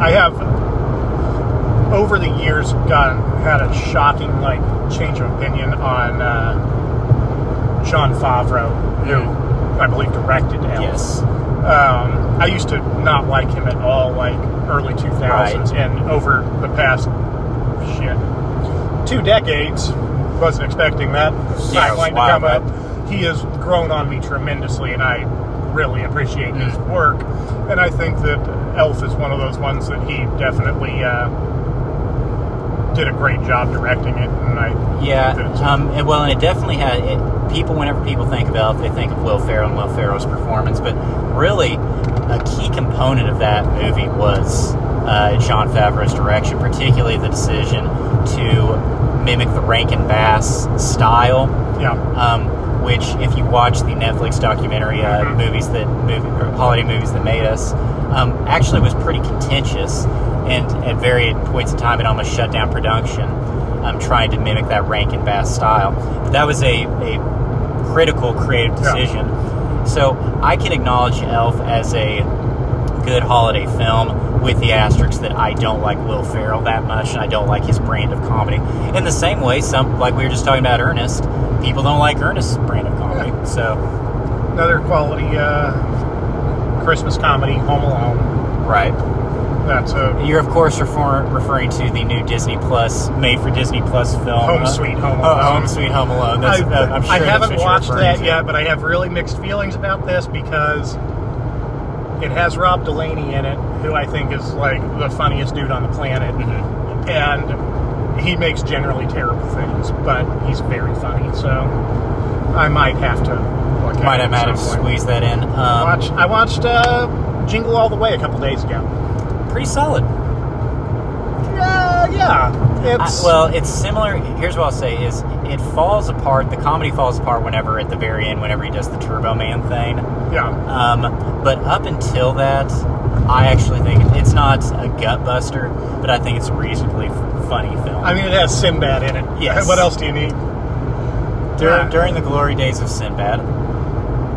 I have over the years gotten had a shocking like change of opinion on uh, Jon Favreau, who I believe directed Elf. Yes. Um, I used to not like him at all, like early 2000s, Right. and over the past shit two decades, wasn't expecting that Yeah, timeline to wild, come up. He has grown on me tremendously, and I really appreciate his Mm. work. And I think that Elf is one of those ones that he definitely uh, did a great job directing it. And I Yeah, um, and well, and it definitely had it, people. Whenever people think of Elf, they think of Will Ferrell and Will Ferrell's performance, but really, a key component of that movie was uh, Jon Favreau's direction, particularly the decision to mimic the Rankin Bass style. yeah, um, which if you watch the Netflix documentary uh, Mhm. movies that movie or holiday movies that made us, um, actually was pretty contentious, and at various points in time it almost shut down production, um, trying to mimic that Rankin Bass style. But that was a, a critical creative Yeah. decision. So I can acknowledge Elf as a good holiday film with the asterisk that I don't like Will Ferrell that much and I don't like his brand of comedy. In the same way, some like we were just talking about Ernest, people don't like Ernest's brand of comedy. Yeah. So another quality uh, Christmas comedy, Home Alone. right, That's a you're of course refer- referring to the new Disney Plus, made for Disney Plus film, Home uh, Sweet Home oh, Alone. Home Sweet Home Alone. That's, I, uh, I'm sure I haven't watched that to. yet, but I have really mixed feelings about this because it has Rob Delaney in it, who I think is like the funniest dude on the planet, Mhm. and he makes generally terrible things, but he's very funny. So I might have to look Might have had to squeeze that in. Um, Watch. I watched uh, Jingle All the Way a couple days ago. pretty solid. Yeah, yeah. I, well, it's similar. Here's what I'll say: is it falls apart. The comedy falls apart whenever at the very end, whenever he does the Turbo Man thing. yeah. Um, but up until that, I actually think it's not a gut buster, but I think it's reasonably funny film. I mean, it has Sinbad in it. Yes. What else do you need? Dur- yeah. during the glory days of Sinbad,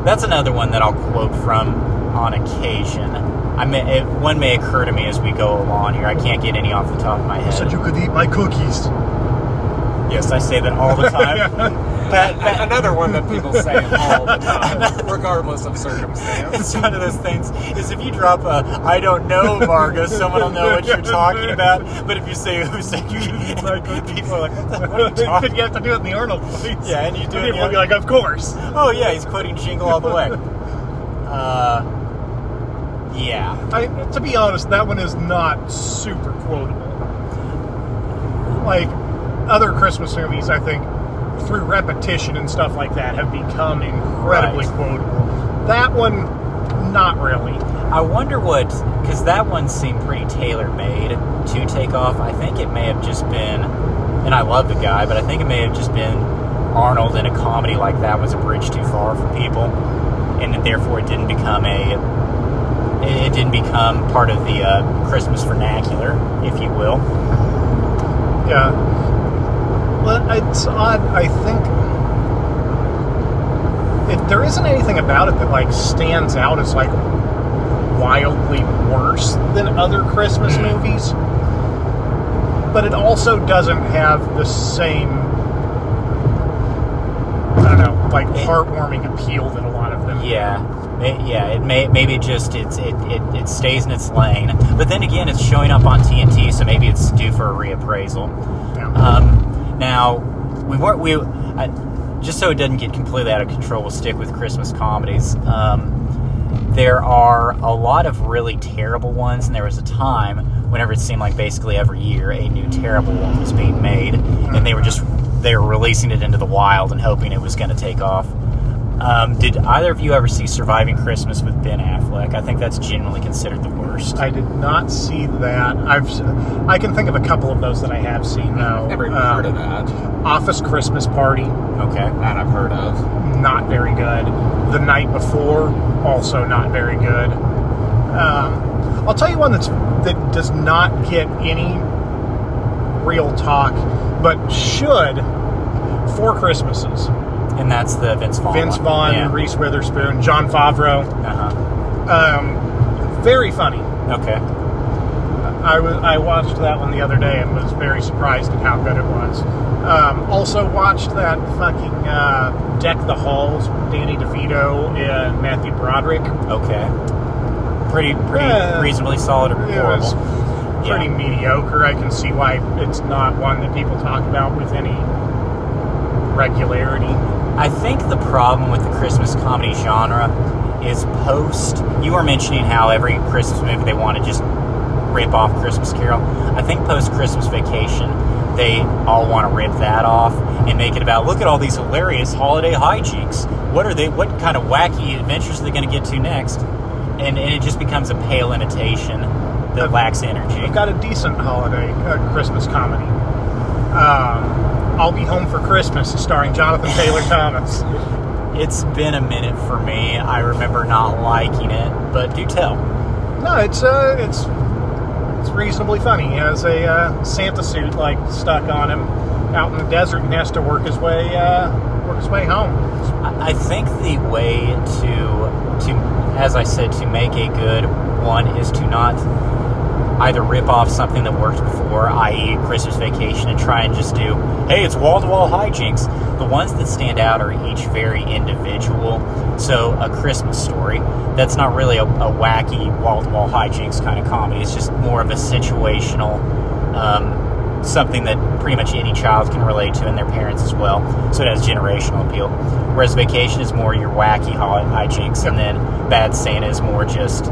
that's another one that I'll quote from on occasion. I may, it, one may occur to me as we go along here. I can't get any off the top of my head. Said you could eat my cookies. yes, I say that all the time. Pat- Pat- Another one that people say all the time, regardless of circumstance. It's one of those things. Is if you drop a "I don't know, Margo," someone will know what you're talking about. But if you say "Who said you?" people are like, "What, are you talking?" you have to do it in the Arnold voice. Yeah, and you do it, People will be like, of course. Oh yeah, he's quoting Jingle all the way. Uh, yeah. I, to be honest, that one is not super quotable. Like other Christmas movies, I think through repetition and stuff like that have become incredibly Right. quotable. That one, not really. I wonder what, because that one seemed pretty tailor made to take off. I think it may have just been, and I love the guy, but I think it may have just been Arnold in a comedy like that was a bridge too far for people, and that therefore it didn't become a, it it didn't become part of the uh, Christmas vernacular, if you will. Yeah. But it's odd. I think it, there isn't anything about it that like stands out as like wildly worse than other Christmas Hmm. movies. But it also doesn't have the same I don't know, like It- heartwarming appeal that a lot of them. Yeah, May- yeah. It may maybe it just it's it, it it stays in its lane, but then again, it's showing up on TNT, so maybe it's due for a reappraisal. Yeah. Um, now, we weren't we I, just so it doesn't get completely out of control. We'll stick with Christmas comedies. Um, there are a lot of really terrible ones, and there was a time whenever it seemed like basically every year a new terrible one was being made, and they were just they were releasing it into the wild and hoping it was going to take off. Um, did either of you ever see Surviving Christmas with Ben Affleck? I think that's generally considered the worst. I did not see that. I've s- I can think of a couple of those that I have seen though. Never even Um, heard of that. Office Christmas Party. okay. That I've heard of. not very good. The night before, also not very good. Um, I'll tell you one that's that does not get any real talk, but should Four Christmases. And that's the Vince Vaughn. Vince. Vaughn, Yeah. Reese Witherspoon, Jon Favreau. Uh-huh. Um, very funny. Okay. I was I watched that one the other day and was very surprised at how good it was. Um, also watched that fucking uh, Deck the Halls, with Danny DeVito and Matthew Broderick. Okay. Pretty, pretty Yeah. reasonably solid or It horrible. was pretty Yeah. mediocre. I can see why it's not one that people talk about with any regularity. I think the problem with the Christmas comedy genre is post. You were mentioning how every Christmas movie they want to just rip off Christmas Carol. I think post Christmas Vacation, they all want to rip that off and make it about look at all these hilarious holiday hijinks. What are they? What kind of wacky adventures are they going to get to next? And, and it just becomes a pale imitation that lacks energy. I've got a decent holiday uh, Christmas comedy. Um, I'll Be Home for Christmas, starring Jonathan Taylor Thomas. It's been a minute for me. I remember not liking it, but do tell. No, it's uh, it's it's reasonably funny. He has a uh, Santa suit like stuck on him out in the desert and has to work his way uh, work his way home. I I think the way to to as I said to make a good one is to not either rip off something that worked before, i.e., Christmas Vacation, and try and just do, hey, it's wall to wall hijinks. The ones that stand out are each very individual. So, a Christmas story, that's not really a, a wacky wall to wall hijinks kind of comedy. It's just more of a situational, um, something that pretty much any child can relate to and their parents as well. So, it has generational appeal. Whereas Vacation is more your wacky hi- hijinks, and then Bad Santa is more just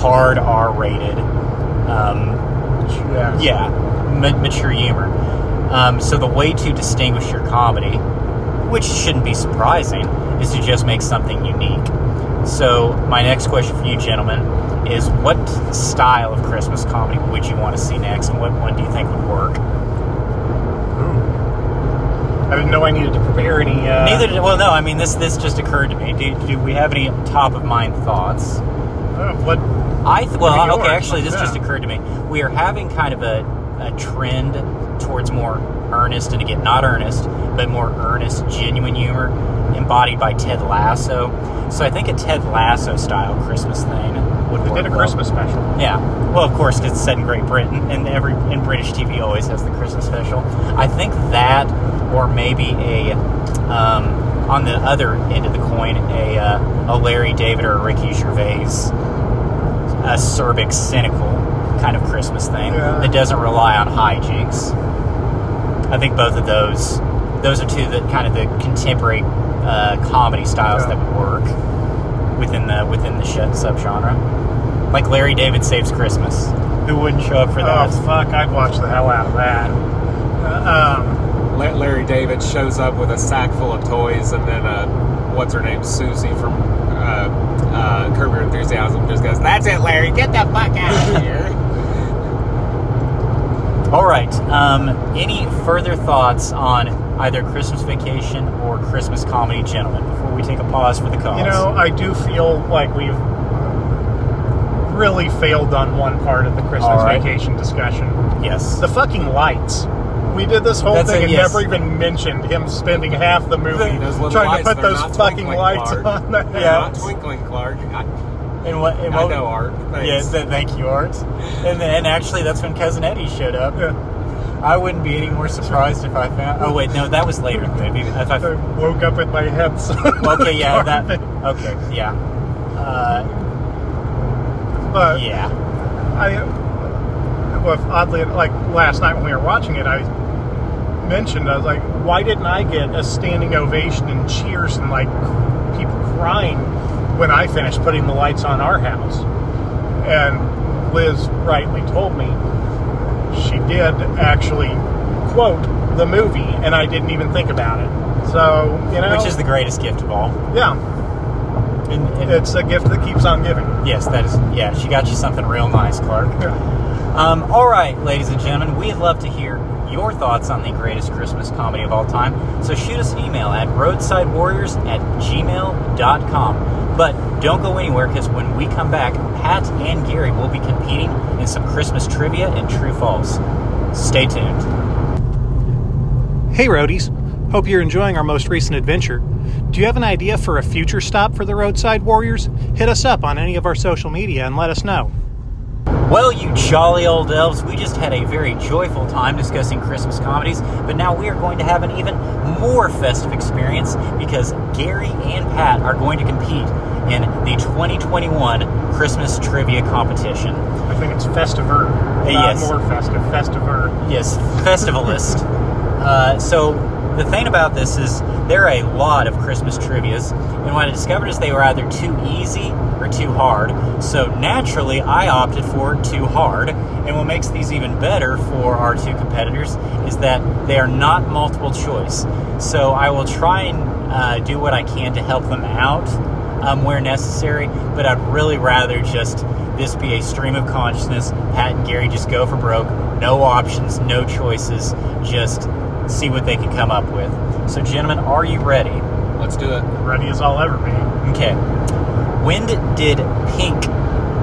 hard R rated. Um, Yeah. yeah, ma- mature humor. Um, so the way to distinguish your comedy, which shouldn't be surprising, is to just make something unique. So my next question for you, gentlemen, is what style of Christmas comedy would you want to see next, and what one do you think would work? I didn't know I needed to prepare any. Uh, Neither. Did, well, no. I mean, this this just occurred to me. Do, do we have any top of mind thoughts? uh, what? I th- well, okay. Actually, this yeah. just occurred to me. We are having kind of a, a trend towards more earnest, and again, not earnest, but more earnest, genuine humor, embodied by Ted Lasso. So I think a Ted Lasso style Christmas thing would They work did a well. Christmas special. Yeah. Well, of course, because it's set in Great Britain, and every in British TV always has the Christmas special. I think that, or maybe a, um, on the other end of the coin, a uh, a Larry David or a Ricky Gervais, acerbic, cynical kind of Christmas thing Yeah. that doesn't rely on hijinks. I think both of those, those are two that kind of the contemporary uh, comedy styles Yeah. that would work within the within the sh- subgenre. Like Larry David Saves Christmas. Who wouldn't show up for that? Oh fuck! I'd watch the hell out of that. Uh, um, La- Larry David shows up with a sack full of toys, and then uh, what's her name, Susie from uh, uh, Curb Your Enthusiasm, just goes, "That's it, Larry. Get the fuck out of here." All right. Um, any further thoughts on either Christmas Vacation or Christmas Comedy, gentlemen? Before we take a pause for the cause. you know, I do feel like we've really failed on one part of the Christmas All right. vacation discussion. yes. The fucking lights. We did this whole That's thing and yes. never even mentioned him spending half the movie Those trying lights, to put those fucking lights Clark. on the They're Yeah. not twinkling, Clark. I, and what? And I know art. Yeah, Thanks. th- thank you, Art. And then actually, that's when Cousin Eddie showed up. Yeah. I wouldn't be any more surprised if I found. Oh wait, no, that was later Maybe. If I, I woke up with my head. okay, yeah, that. Okay, yeah, uh, But yeah. I, well, oddly, like last night when we were watching it, I mentioned I was like, why didn't I get a standing ovation and cheers and like people crying when I finished putting the lights on our house? And Liz rightly told me she did actually quote the movie, and I didn't even think about it. So you know, Which is the greatest gift of all. yeah, And, and it's a gift that keeps on giving. yes, that is. Yeah, she got you something real nice, Clark. Yeah. Um, all right, ladies and gentlemen, we'd love to hear your thoughts on the greatest Christmas comedy of all time. So shoot us an email at roadsidewarriors at gmail.com. But don't go anywhere because when we come back, Pat and Gary will be competing in some Christmas trivia and true false. Stay tuned. Hey, roadies. Hope you're enjoying our most recent adventure. Do you have an idea for a future stop for the Roadside Warriors? Hit us up on any of our social media and let us know. Well, you jolly old elves, we just had a very joyful time discussing Christmas comedies, but now we are going to have an even more festive experience because Gary and Pat are going to compete in the 2021 Christmas Trivia Competition. I think it's Festiver. Yes. more festive. Festiver. Yes, festivalist. uh, so the thing about this is there are a lot of Christmas trivia's, and what I discovered is they were either too easy or too hard. So naturally, I opted for too hard. And what makes these even better for our two competitors is that they are not multiple choice. So I will try and uh, do what I can to help them out um, where necessary, but I'd really rather just this be a stream of consciousness. Pat and Gary just go for broke, no options, no choices, just see what they can come up with. So, gentlemen, are you ready? Let's do it. Ready as I'll ever be. Okay. When did pink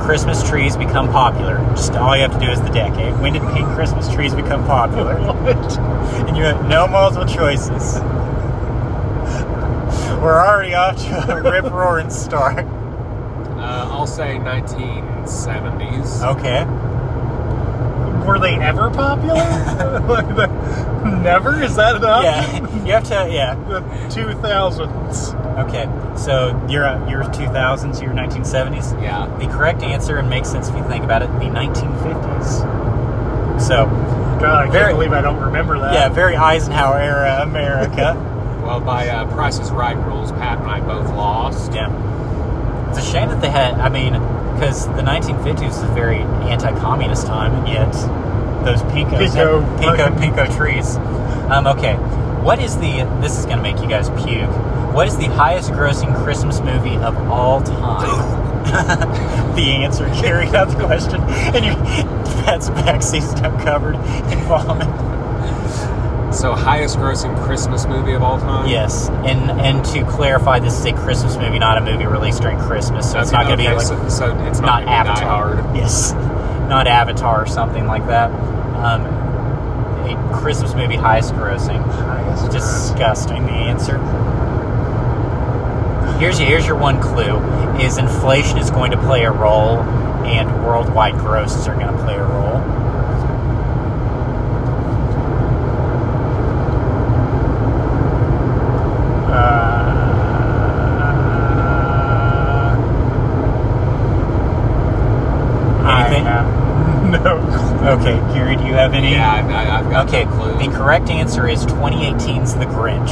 Christmas trees become popular? Just all you have to do is the decade. When did pink Christmas trees become popular? What? And you have no multiple choices. We're already off to a rip roaring start. Uh, I'll say 1970s. Okay. Were they ever popular? Like the- Never? Is that enough? Yeah, you have to. Yeah. The 2000s. Okay. So you're uh, you're 2000s. You're 1970s. Yeah. The correct answer, and makes sense if you think about it, the 1950s. So God, I can't Very- believe I don't remember that. yeah, very Eisenhower era America. Well, by uh, Price is Right rules, Pat and I both lost. Yeah. It's a shame that they had, I mean, because the 1950s was a very anti communist time, and yet those Pico, Pico Pico, Pico trees. Um, okay. What is the, this is going to make you guys puke. What is the highest grossing Christmas movie of all time? the answer carried out the question, and your Pat's backseat's now covered in vomit. So, highest grossing Christmas movie of all time? Yes, and and to clarify, this is a Christmas movie, not a movie released during Christmas, so it's Okay, not going to okay, be like so, so it's not not, gonna be Die Avatar. Yes, not Avatar or something like that. Um, a Christmas movie highest grossing. Highest Disgusting. The answer. Here's your, here's your one clue: is inflation is going to play a role, and worldwide grosses are going to play a role. Uh, Anything? I have no clue. Okay, Gary, do you have any? Yeah, I, I, I've got Okay, clue. the correct answer is 2018's The Grinch.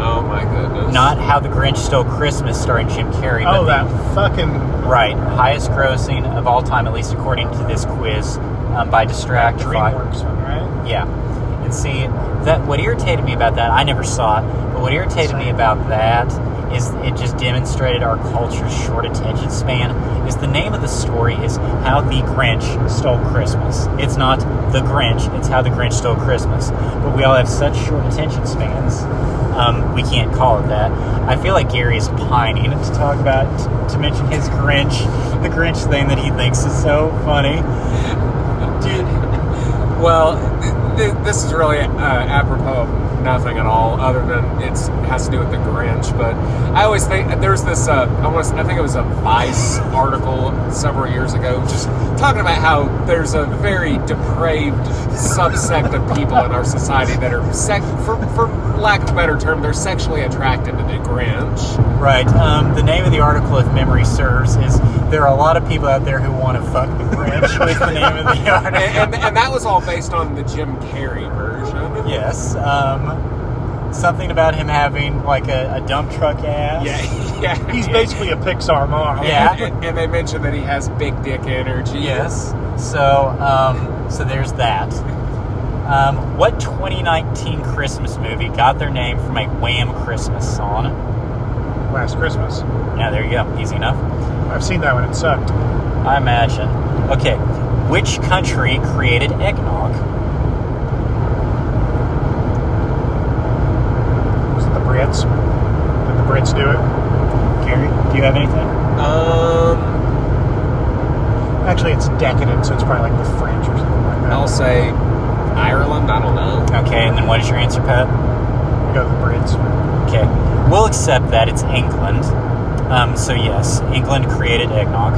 oh my goodness. Not How the Grinch Stole Christmas, starring Jim Carrey. but Oh, the- that fucking. Right, highest grossing of all time, at least according to this quiz um, by Distractify. DreamWorks one, right? Yeah, and see that what irritated me about that, I never saw it, but what irritated me about that is it just demonstrated our culture's short attention span. Is the name of the story is How the Grinch Stole Christmas. It's not the Grinch, it's How the Grinch Stole Christmas. But we all have such short attention spans, um, we can't call it that. I feel like Gary is pining to talk about, to mention his Grinch, the Grinch thing that he thinks is so funny. Dude, Well, th- th- this is really uh, apropos of nothing at all, other than it has to do with the Grinch. But I always think there's this. Uh, I want I think it was a Vice article several years ago, just talking about how there's a very depraved subsect of people in our society that are, sec- for, for lack of a better term, they're sexually attracted to the Grinch. Right. Um, the name of the article, if memory serves, is there are a lot of people out there who want to fuck the Grinch. was the name of the article. And, and, and that was all based on the Jim Carrey version. yes. Um, something about him having like a, a dump truck ass. Yeah, yeah. He's basically a Pixar mom. Yeah. And, and they mentioned that he has big dick energy. Yes. So, um, so there's that. Um, what 2019 Christmas movie got their name from a Wham Christmas song? Last Christmas. Yeah, there you go. Easy enough. I've seen that one. It sucked. I imagine. Okay, which country created eggnog? Was it the Brits? Did the Brits do it? Gary, do you have anything? Um, Actually, it's decadent, so it's probably like the French or something like that. I'll say Ireland. I don't know. Okay, and then what is your answer, Pat? Go to the Brits. Okay, we'll accept that it's England. Um, so yes, England created eggnog.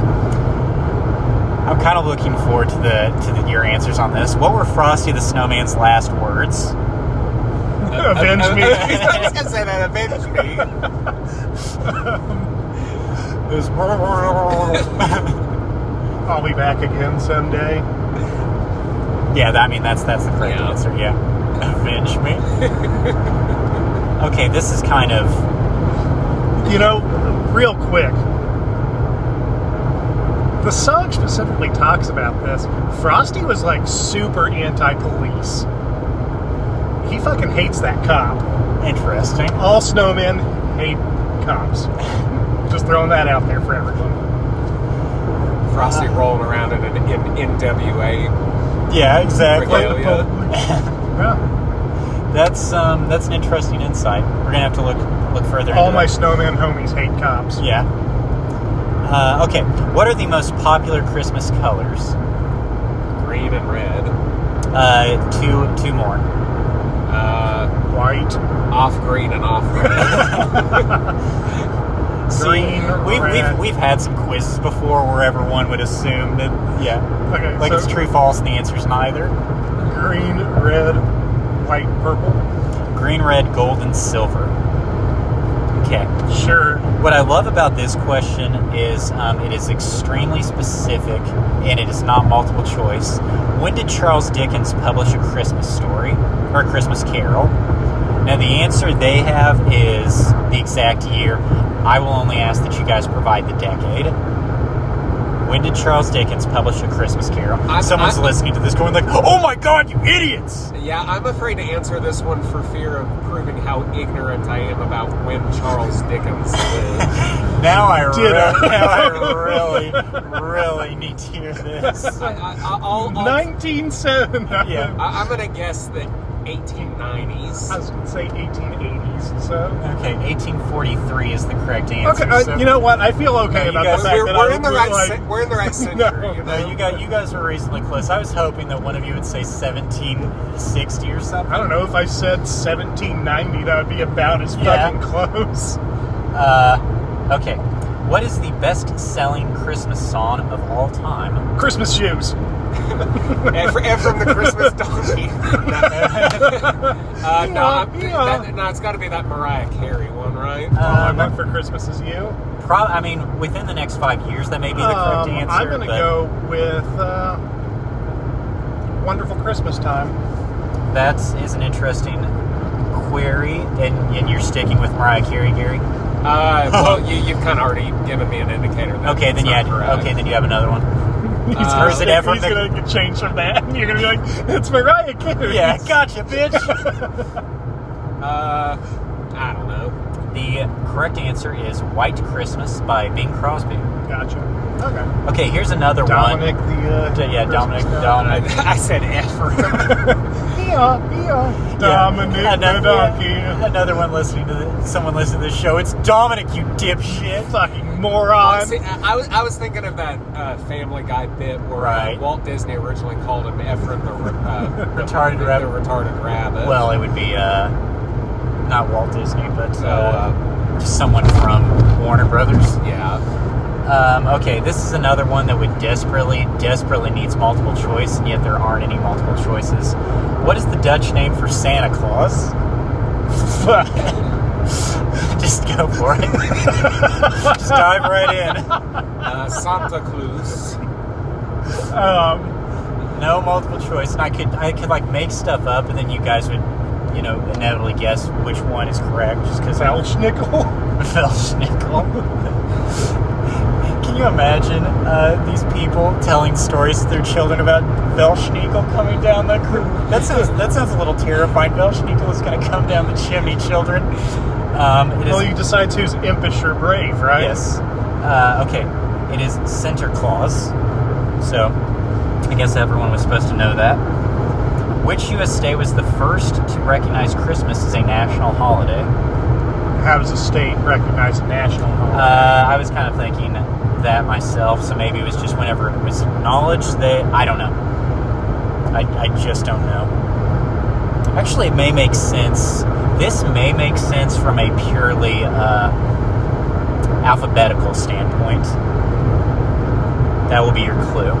I'm kind of looking forward to the to the, your answers on this. What were Frosty the Snowman's last words? Avenge me. I was gonna say that. Avenge me. I'll be back again someday. yeah, I mean that's that's the correct Yeah. answer. Yeah, avenge me. okay, this is kind of You know, real quick. The song specifically talks about this. Frosty was like super anti-police. He fucking hates that cop. interesting. All snowmen hate cops. Just throwing that out there for everyone. Frosty rolling around in an in, NWA Yeah, exactly. Yeah. That's um that's an interesting insight. We're gonna have to look look further. All my that. snowman homies hate cops. Yeah. Uh, okay. What are the most popular Christmas colors? Green and red. Uh, two two more. Uh, White. off green and off red. See, Green, we've, red. we've we've had some quizzes before where everyone would assume that yeah, Okay, like so it's true false and the answer's neither. green, red, white, purple. Green, red, gold, and silver. Okay. Sure. What I love about this question is um, it is extremely specific and it is not multiple choice. When did Charles Dickens publish A Christmas Story or A Christmas Carol? Now, the answer they have is the exact year. I will only ask that you guys provide the decade. When did Charles Dickens publish A Christmas Carol? I'm- Someone's I'm- listening to this going like, "Oh my God, you idiots!" yeah, I'm afraid to answer this one for fear of proving how ignorant I am about when Charles Dickens lived. Now I Ditto. really, now I really, really need to hear this. I, I, I'll, I'll, 1907. Yeah. I, I'm gonna guess that 1890s. I was going to say 1880s. So. Okay, 1843 is the correct answer. Okay, uh, so- you know what? I feel okay you about guys- the fact we're, that we're I in the right like, cen- we're in the right century. No. you No, you got you guys were reasonably close. I was hoping that one of you would say 1760 or something. I don't know if I said 1790, that would be about as Yeah. fucking close. Uh, okay. What is the best-selling Christmas song of all time? Christmas shoes. Ephraim, Ephraim the Christmas donkey. uh, no, Yeah. that, no, it's got to be that Mariah Carey one, right? All I Um, want for Christmas is you. Pro- I mean, within the next five years, that may be the correct Um, answer. I'm going to go with uh, Wonderful Christmas Time. That is an interesting query, and, and you're sticking with Mariah Carey, Gary. Uh, well, you, you've kind of already given me an indicator. Okay, then you had, correct. okay, then you have another one. He's Uh, gonna is it stick- He's going to get changed from that, and you're going to be like, it's Mariah Carey. Yeah, gotcha, bitch. Uh, I don't know. the correct answer is White Christmas by Bing Crosby. Gotcha. Okay. Okay, here's another Dominic, one. Dominic the uh, yeah, Dominic- guy. Dominic. I, I said Ephraim. Yeah, yeah. Dominic Yeah, the donkey. Another one listening to the, someone listening to the show. It's Dominic, you dipshit. Fucking moron. See, I, I was I was thinking of that uh, Family Guy bit where Right. uh, Walt Disney originally called him Ephraim the uh, Retarded the, rabbit. The retarded rabbit. Well, it would be uh, not Walt Disney, but so uh, uh, just someone from Warner Brothers. yeah. Um, okay, this is another one that would desperately, desperately needs multiple choice, and yet there aren't any multiple choices. What is the Dutch name for Santa Claus? Fuck. Just go for it. Just dive right in. Uh, Santa Claus. Um, No multiple choice, and I could, I could like make stuff up, and then you guys would, you know, inevitably guess which one is correct, just because Velschnickel. Velschnickel. Can you imagine uh, these people telling stories to their children about Velschnickel coming down the? cr- That sounds that sounds a little terrifying. Velschnickel is going to come down the chimney, children. Um, it is, Well, you decide who's impish or brave, right? yes. Uh, okay, it is Sinterklaas. So, I guess everyone was supposed to know that. Which U.S. state was the first to recognize Christmas as a national holiday? How does a state recognize a national holiday? Uh, I was kind of thinking that myself, so maybe it was just whenever it was acknowledged. that I don't know. I, I just don't know. Actually, it may make sense. This may make sense from a purely uh, alphabetical standpoint. That will be your clue.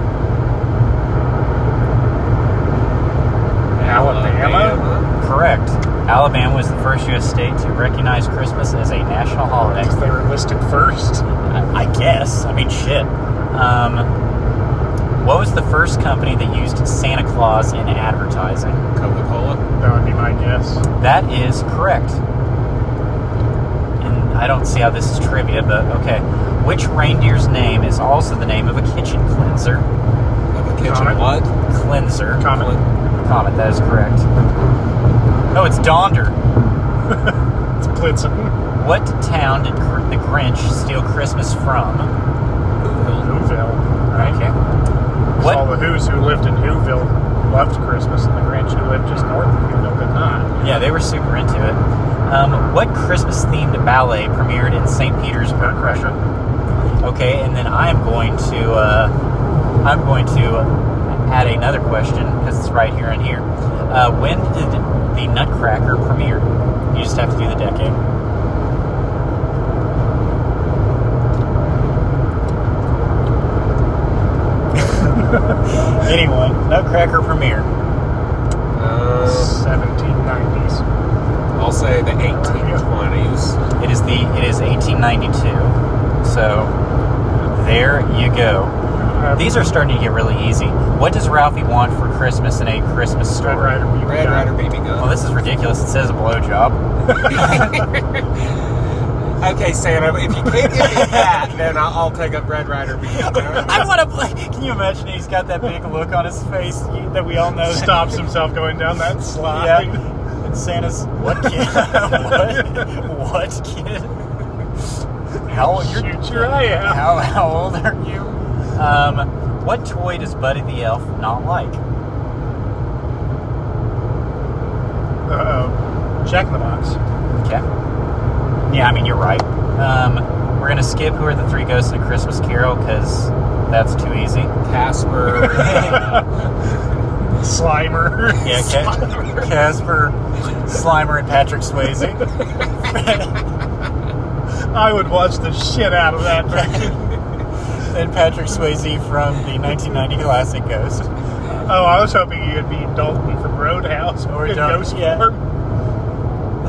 Alabama? Correct. Alabama was the first U.S. state to recognize Christmas as a national holiday. They were listed first. I I guess. I mean, shit. Um, what was the first company that used Santa Claus in advertising? Coca Cola. That would be my guess. That is correct. And I don't see how this is trivia, but okay. Which reindeer's name is also the name of a kitchen cleanser? Of a kitchen Comet. what? Cleanser. Comet. Comet, that is correct. No, it's Donder. It's Blitzen. What town did Gr- the Grinch steal Christmas from? Whoville. Whoville. Right? Okay. What? All the Who's who lived in Whoville loved Christmas, and the Grinch who lived just north of Whoville did not. Yeah, they were super into it. Um, what Christmas-themed ballet premiered in St. Petersburg, Russia? Okay, and then I'm going to uh, I'm going to add another question because it's right here and here. Uh, when did the Nutcracker premiere? You just have to do the decade. Anyway, Nutcracker premiere. Uh, 1790s. I'll say the 1820s. It is the it is 1892. So there you go. These are starting to get really easy. What does Ralphie want for Christmas in a Christmas story? Red Rider BB Red gun. Rider BB Well, this is ridiculous. It says a blowjob. Okay, Santa, if you can't give me that, then I'll, I'll take up Red Rider. I want to play. Can you imagine? He's got that big look on his face that we all know. Stops himself going down that slide. Yeah. And Santa's what kid? what? What kid? How old? You're, Shoot your eye out. How how old are you? Um, what toy does Buddy the Elf not like? Uh-oh. Jack in the Box. Okay. Yeah, I mean you're right. Um, we're gonna skip who are the three ghosts in a Christmas Carol because that's too easy. Casper. Slimer. Yeah, Ca- Casper, Slimer, and Patrick Swayze. I would watch the shit out of that and Patrick Swayze from the 1990 classic Ghost. oh, I was hoping you'd be Dalton from Roadhouse Or Ghost yeah.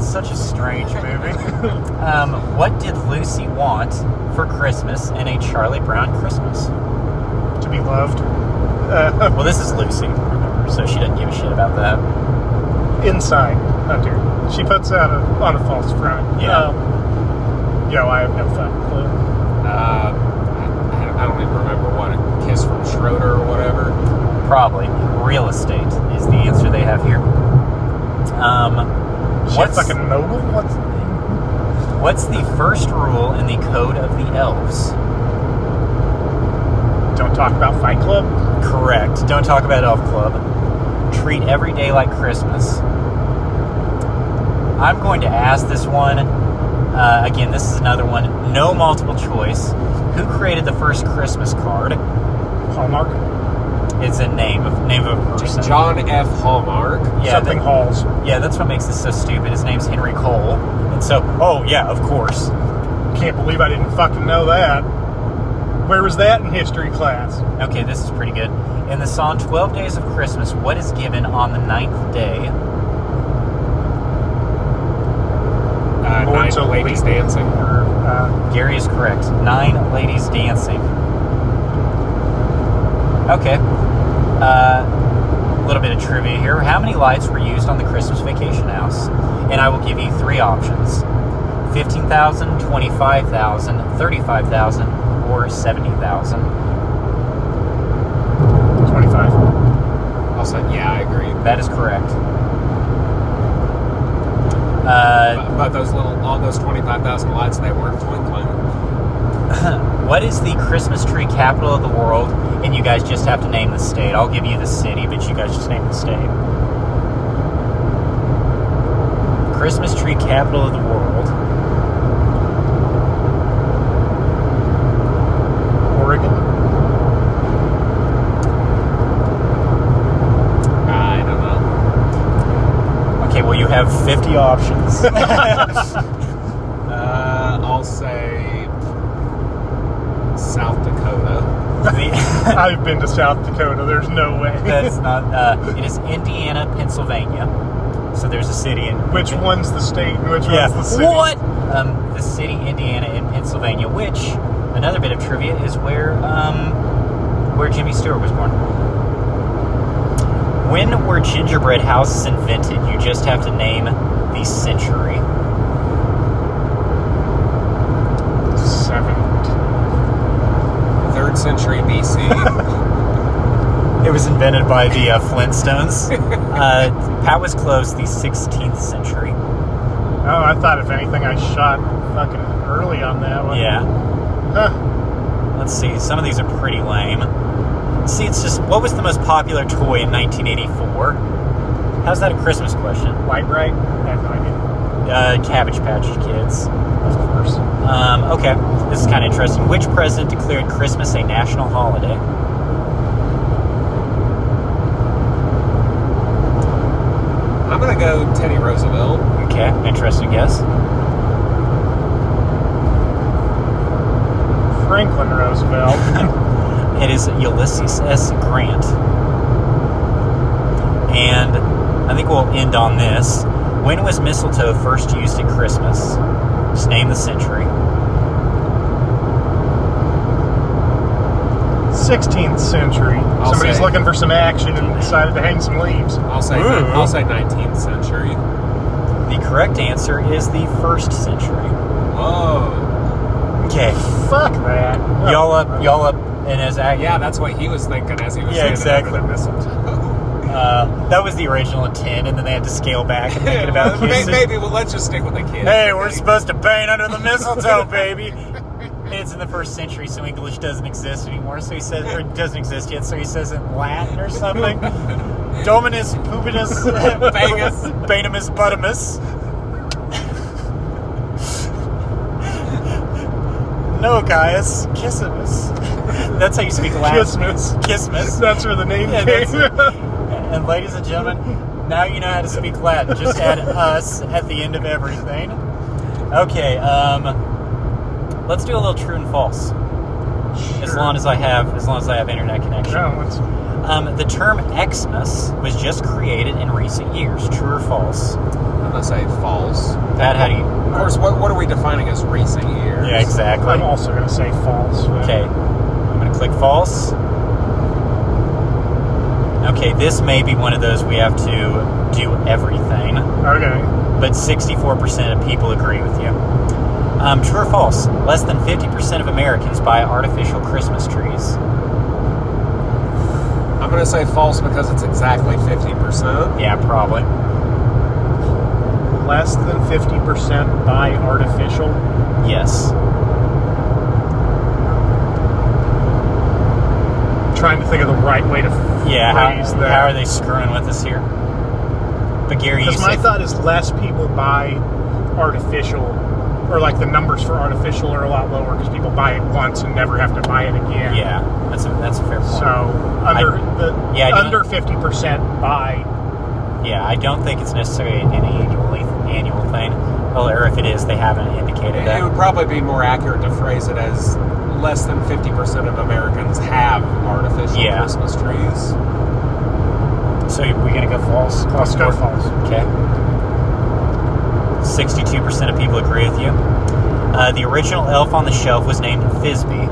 It's such a strange movie. um, what did Lucy want for Christmas in a Charlie Brown Christmas? To be loved. Uh, Well, this is Lucy, remember, so she doesn't give a shit about that. inside Hunter. She puts out a, on a false front. Yeah. Um, yo, I have no fucking clue. uh, I, I don't even remember what a kiss from Schroeder or whatever. Probably real estate is the answer they have here. Um, What's fucking mobile? What's what's the first rule in the Code of the Elves? Don't talk about Fight Club. Correct. Don't talk about Elf Club. Treat every day like Christmas. I'm going to ask this one. Uh, again, this is another one. No multiple choice. Who created the first Christmas card? Hallmark. It's a name of name of a person. John F. Hallmark. Yeah, Something that- Halls. yeah, that's what makes this so stupid. His name's Henry Cole, and so oh yeah, of course. Can't believe I didn't fucking know that. Where was that in history class? Okay, this is pretty good. In the song 12 Days of Christmas, what is given on the ninth day? Uh, Lords Nine of Ladies Leap. Dancing. Or, uh, Gary is correct. Nine ladies dancing. Okay. A uh, little bit of trivia here. How many lights were used on the Christmas vacation house? And I will give you three options 15,000, 25,000, 35,000, or 70,000. 25. I'll say, yeah, I agree. That is correct. Uh, But, but those little, all those 25,000 lights, they weren't twinkling. what is the Christmas tree capital of the world? And you guys just have to name the state. I'll give you the city, but you guys just name the state. Christmas tree capital of the world. Oregon. I don't know. Okay, well you have 50 options. Uh, I'll say South Dakota. The- I've been to South Dakota. There's no way. That's not. Uh, it is Indiana, Pennsylvania. So there's a city in which one's the state and which Yeah. one's the city? What? Um, the city Indiana in Pennsylvania, which another bit of trivia is where um, where Jimmy Stewart was born. When were gingerbread houses invented? You just have to name the century. BC. it was invented by the uh, Flintstones. Uh, Pat was close, the 16th century. Oh, I thought if anything, I shot fucking early on that one. Yeah. Huh. Let's see. Some of these are pretty lame. See, it's just what was the most popular toy in 1984? How's that a Christmas question? White, right? I have no idea. Uh, Cabbage Patch Kids. Of course. Um, okay this is kind of interesting. Which president declared Christmas a national holiday? I'm gonna go Teddy Roosevelt. Okay, interesting guess. Franklin Roosevelt. It is Ulysses S. Grant. And I think we'll end on this. When was mistletoe first used at Christmas? Just name the century. 16th century. I'll Somebody's say- looking for some action and decided to hang some leaves. I'll say Ooh. I'll say 19th century. The correct answer is the first century. Whoa. Okay, Fuck that. y'all up, y'all up, and as I, Yeah, that's what he was thinking as he was Yeah, standing exactly. over the mistletoe. Uh, that was the original intent, and then they had to scale back and make it about May- kissing. Maybe, well, let's just stick with the kids. Hey, we're supposed to paint under the mistletoe, baby. It's in the first century, so English doesn't exist anymore. So he says, or it doesn't exist yet. So he says in Latin or something. Dominus pubinus Bangus. banimus buttimus. no, Gaius, kissimus. That's how you speak Latin. Kismas. Kismas. That's where the name Yeah, came. And ladies and gentlemen, now you know how to speak Latin. Just add us at the end of everything. Okay, um, let's do a little true and false. As long as I have, as long as I have internet connection. No, it's Um, the term Xmas was just created in recent years. True or false? I'm gonna say false. Pat, how do you? Of course, what, what are we defining as recent years? Yeah, exactly. I'm also going to say false. but- Okay, I'm going to click false. Okay, this may be one of those we have to do everything. Okay. but 64% of people agree with you. Um, true or false? Less than 50% of Americans buy artificial Christmas trees. I'm gonna say false because it's exactly 50%. Yeah, probably. Less than 50% buy artificial. Yes. trying to think of the right way to Yeah, phrase how, that. how are they screwing with us here? But Gary, you Because my thought is less people buy artificial, or like the numbers for artificial are a lot lower because people buy it once and never have to buy it again. yeah, that's a that's a fair point. So under the yeah, under fifty percent buy. yeah, I don't think it's necessarily an annually annual thing. Well, or if it is, they haven't indicated It that. It would probably be more accurate to phrase it as less than 50% of Americans have artificial Yeah. Christmas trees. So we're gonna go false. Let's go false. Okay. 62% of people agree with you. Uh, the original elf on the shelf was named Fisbee.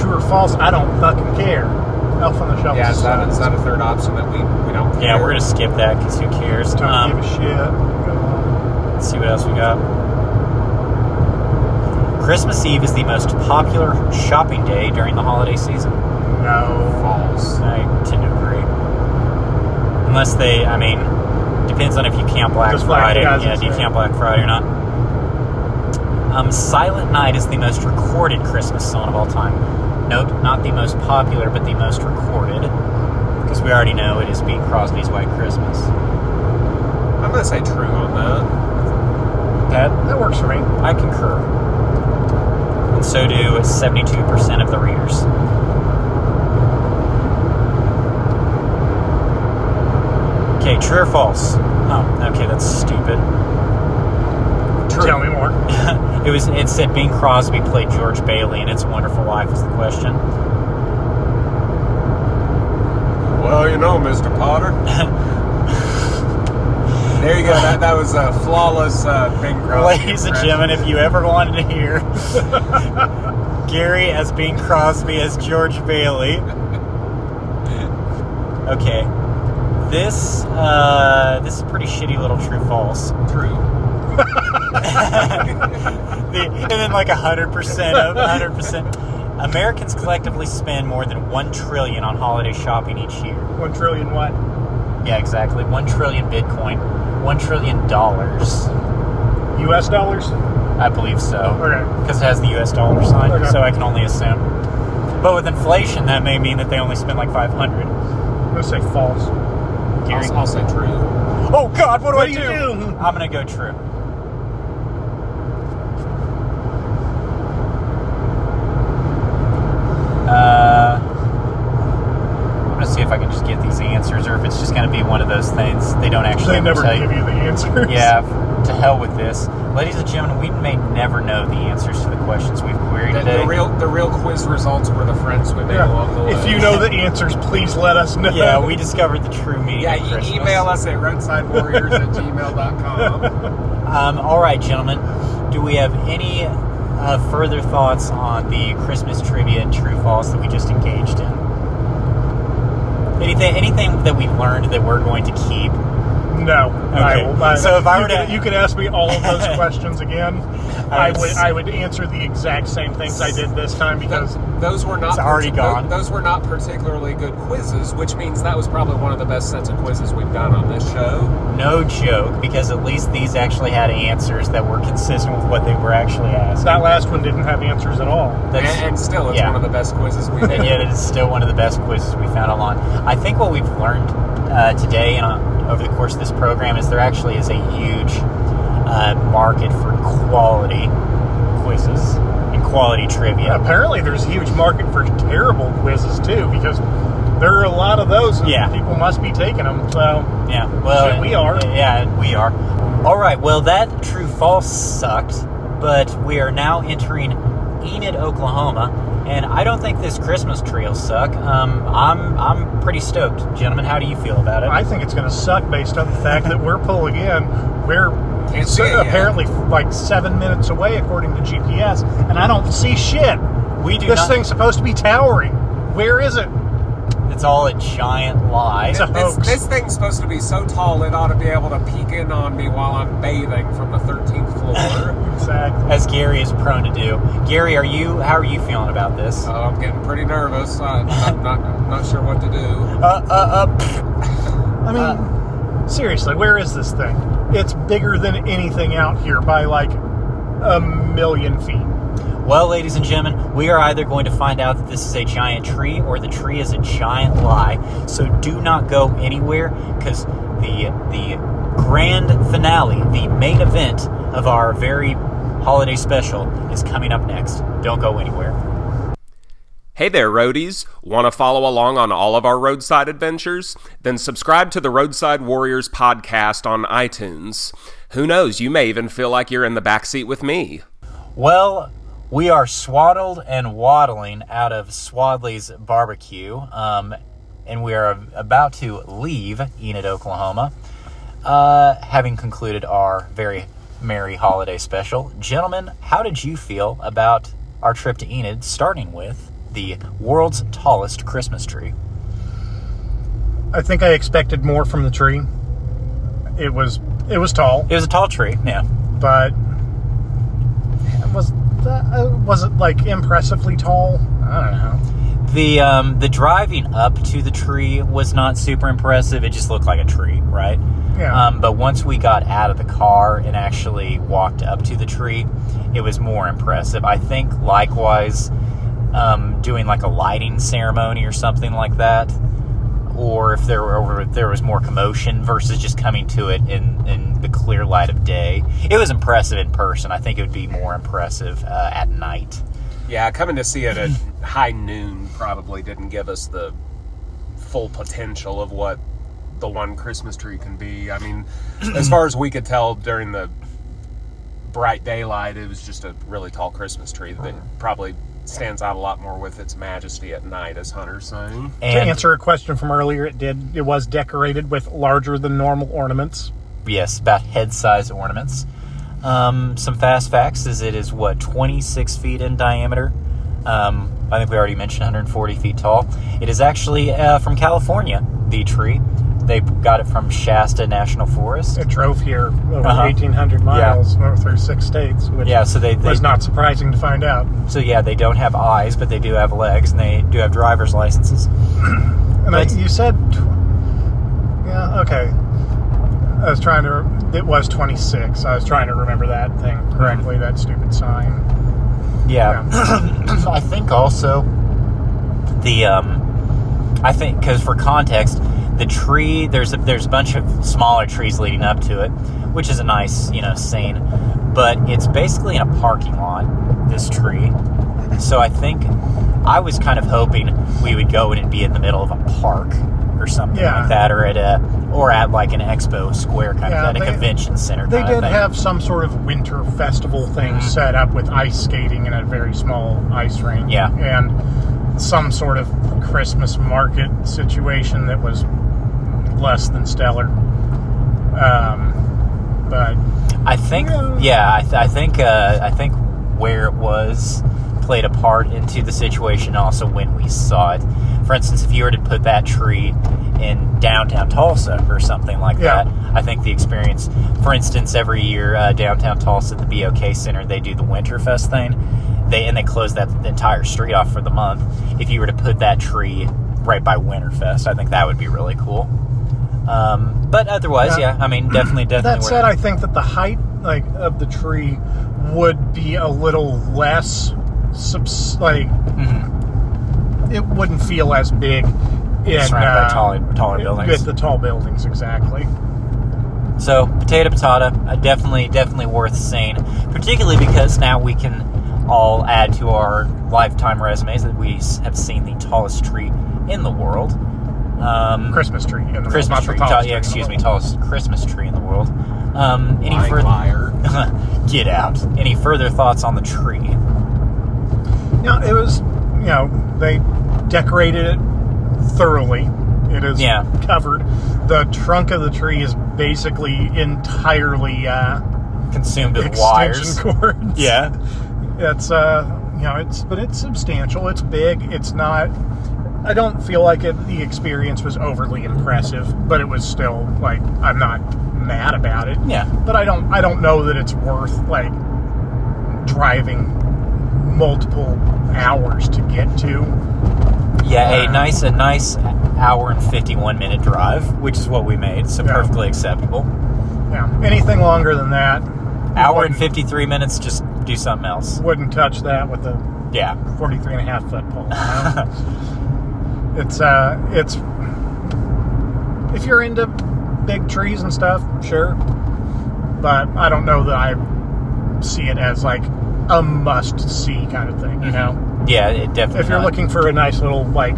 True or false? I don't fucking care. Elf on the shelf. Yeah, is that, is sucks. that a third option that we, we don't Yeah, we're gonna skip that because who cares? Don't Um, give a shit. Go on. let's see what else we got. Christmas Eve is the most popular shopping day during the holiday season. No. False. I tend to agree. Unless they, I mean, depends on if you count Black Just Black Friday. Friday, yeah, do you count Black Friday or not? Um, Silent Night is the most recorded Christmas song of all time. Note, not the most popular, but the most recorded. Because we already know it is Bing Crosby's White Christmas. I'm going to say true on that. That That works for me. I concur. And so do 72% of the readers. Okay, true or false? Oh, okay, that's stupid. Tell me more. It was. It said Bing Crosby played George Bailey in It's a Wonderful Life. Was the question? Well, you know, Mr. Potter. there you go. That, that was a flawless uh, Bing Crosby. Ladies and gentlemen, if you ever wanted to hear Gary as Bing Crosby as George Bailey. Okay. This uh, this is a pretty shitty little true false. True. The, and then like hundred percent of hundred percent. Americans collectively spend more than one trillion on holiday shopping each year. One trillion what? Yeah, exactly. One trillion Bitcoin. One trillion dollars. U.S. dollars? I believe so. Okay. Because it has the US dollar sign, Okay. so I can only assume. But with inflation, that may mean that they only spend like 500. I'm gonna say false. Gary. I'll, I'll say true. Oh God, what do What I do do? I'm gonna go true. Uh, I'm gonna see if I can just get these answers, or if it's just gonna be one of those things they don't actually They never give you the answers. Yeah, to hell with this, ladies and gentlemen. We may never know the answers to the questions we've queried The, today. the real the real quiz results were the friends we made Yeah. along the way. If you know the answers, please let us know. yeah, we discovered the true meaning yeah, of e- Christmas. email us at roadsidewarriors at gmail.com. Um, all right, gentlemen. Do we have any uh, further thoughts on the Christmas trivia and true false that we just engaged in? Anything, anything that we've learned that we're going to keep? No. Okay. will, I, So if I you were to- could, you could ask me all of those questions again. I I would would s- I would answer the exact same things I did this time because Th- those were not It's already partic- gone. Those were not particularly good quizzes, which means that was probably one of the best sets of quizzes we've done on this show. No joke, because at least these actually had answers that were consistent with what they were actually asked. that last one didn't have answers at all. And, and still, it's yeah. one of the best quizzes we've and had. yet it is still one of the best quizzes we found online. I think what we've learned uh, today and uh, over the course of this program is there actually is a huge uh, market for quality quizzes and quality trivia. Apparently, there's a huge market for terrible quizzes too because there are a lot of those. And Yeah. people must be taking them. So Yeah, well, we are. Yeah, we are. All right, well, that true false sucked, but we are now entering Enid, Oklahoma, and I don't think this Christmas tree will suck. Um, I'm I'm pretty stoked, gentlemen. How do you feel about it? I think it's going to suck based on the fact that we're pulling in. We're Can't so- see it yet. apparently like seven minutes away according to GPS, and I don't see shit. we do This not. thing's supposed to be towering. Where is it? it's all a giant lie. It's a This, hoax. this thing's supposed to be so tall it ought to be able to peek in on me while I'm bathing from the 13th floor. Exactly. as Gary is prone to do. Gary, are you? How are you feeling about this? Uh, I'm getting pretty nervous. I, I'm not, not sure what to do. Uh, uh, uh. I mean, seriously, where is this thing? It's bigger than anything out here by like a million feet. Well, ladies and gentlemen, we are either going to find out that this is a giant tree or the tree is a giant lie. So do not go anywhere because the the grand finale, the main event of our very holiday special, is coming up next. Don't go anywhere. Hey there, roadies. Want to follow along on all of our roadside adventures? Then subscribe to the Roadside Warriors podcast on iTunes. Who knows, you may even feel like you're in the backseat with me. Well, we are swaddled and waddling out of Swadley's barbecue, um, and we are about to leave Enid, Oklahoma, uh, having concluded our very merry holiday special. Gentlemen, how did you feel about our trip to Enid, starting with the world's tallest Christmas tree? I think I expected more from the tree. It was it was tall, It was a tall tree, yeah. but was that, uh, was it like impressively tall? I don't know. The um, the driving up to the tree was not super impressive. It just looked like a tree, right? Yeah. Um, but once we got out of the car and actually walked up to the tree, it was more impressive. I think likewise, um, doing like a lighting ceremony or something like that, or if there were if there was more commotion versus just coming to it in in the clear light of day. It was impressive in person. I think it would be more impressive uh, at night. Yeah, coming to see it at high noon probably didn't give us the full potential of what the one Christmas tree can be. I mean, as far as we could tell during the bright daylight, it was just a really tall Christmas tree that probably stands out a lot more with its majesty at night, as Hunter's saying. to And answer a question from earlier, it did. It was decorated with larger than normal ornaments. yes, about head size ornaments. Um, some fast facts is it is what 26 feet in diameter. Um, I think we already mentioned 140 feet tall. It is actually uh, from California. The tree, they got it from Shasta National Forest. It drove here over Uh-huh. 1,800 miles through six states, which Yeah, so they, they was not surprising to find out. so yeah they don't have eyes, but they do have legs, and they do have driver's licenses. And I, you said, tw- yeah, okay. I was trying to. It was 26. I was trying to remember that thing correctly. That stupid sign. Yeah, I think also the um, I think because for context, the tree there's a, there's a bunch of smaller trees leading up to it, which is a nice you know scene, but it's basically in a parking lot. This tree, so I think I was kind of hoping we would go in and be in the middle of a park or something Yeah. like that, or at a or at like an expo square kind Yeah, of at a convention center. They did have some sort of winter festival thing Mhm. set up with ice skating in a very small ice rink. Yeah. And some sort of Christmas market situation that was less than stellar. Um, but I think, Yeah. yeah, I, th- I think, uh, I think where it was played a part into the situation. Also, when we saw it, for instance, if you were to put that tree in downtown Tulsa or something like Yeah. that, I think the experience. For instance, every year uh, downtown Tulsa, at the BOK Center, they do the Winterfest thing. They and they close that entire street off for the month. If you were to put that tree right by Winterfest, I think that would be really cool. Um, but otherwise, Yeah. yeah, I mean, definitely, definitely. that said. I think that the height like of the tree would be a little less subs- like Mhm. it wouldn't feel as big in Surrounded by uh, taller, taller buildings. with the tall buildings exactly. So potato patata, uh, definitely, definitely worth seeing. Particularly because now we can all add to our lifetime resumes that we have seen the tallest tree in the world. Um, Christmas tree in the Christmas world, tree. the ta- tallest yeah, tree in the excuse me, tallest Christmas tree in the world. Um, any further? Get out. Any further thoughts on the tree? No, it was you know they decorated it thoroughly. It is Yeah. covered. The trunk of the tree is basically entirely uh, Consumed with wires. cords. Yeah. it's uh you know it's but it's substantial it's big it's not i don't feel like it, the experience was overly impressive but it was still like i'm not mad about it Yeah. but i don't i don't know that it's worth like driving multiple hours to get to Yeah, a Uh, nice, a nice hour and fifty-one minute drive, which is what we made. So Yeah. perfectly acceptable. yeah anything longer than that Hour and 53 minutes, just do something else. wouldn't touch that with a Yeah. 43 and a half foot pole. you know? it's uh, it's if you're into big trees and stuff, sure, but I don't know that I see it as like a must see kind of thing. You know, Yeah, it definitely. if you're not. looking for a nice little like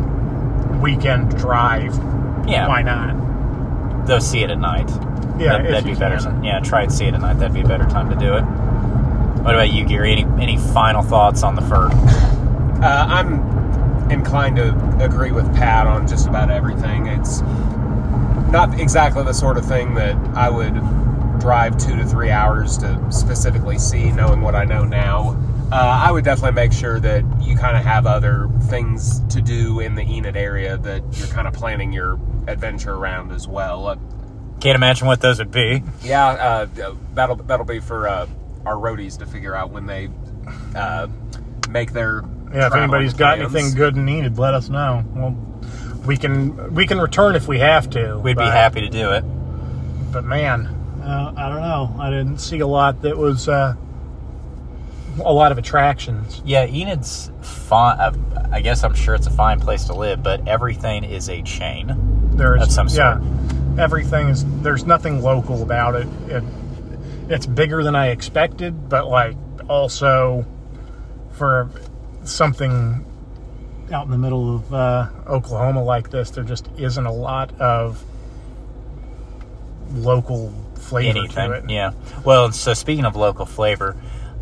weekend drive, yeah, why not? Though see it at night. Yeah, That, if that'd you be better. can. Yeah, try and see it at night. That'd be a better time to do it. What about you, Gary? Any any final thoughts on the fir? Uh, I'm inclined to agree with Pat on just about everything. It's not exactly the sort of thing that I would drive two to three hours to specifically see, knowing what I know now. Uh, I would definitely make sure that you kind of have other things to do in the Enid area that you're kind of planning your adventure around as well. Uh, Can't imagine what those would be. yeah, uh, that'll that'll be for uh, our roadies to figure out when they uh, make their Yeah, if traveling anybody's got plans. anything good in Enid, let us know. Well, we can we can return if we have to. We'd be happy to do it. but man, uh, I don't know. I didn't see a lot that was uh, a lot of attractions. Yeah, Enid's fine. Uh, I guess I'm sure it's a fine place to live, but everything is a chain. There's Of some sort. yeah, everything is. There's nothing local about it. it. It's bigger than I expected, but like also for something out in the middle of uh, Oklahoma like this, there just isn't a lot of local flavor anything. to it. Yeah. Well, so speaking of local flavor,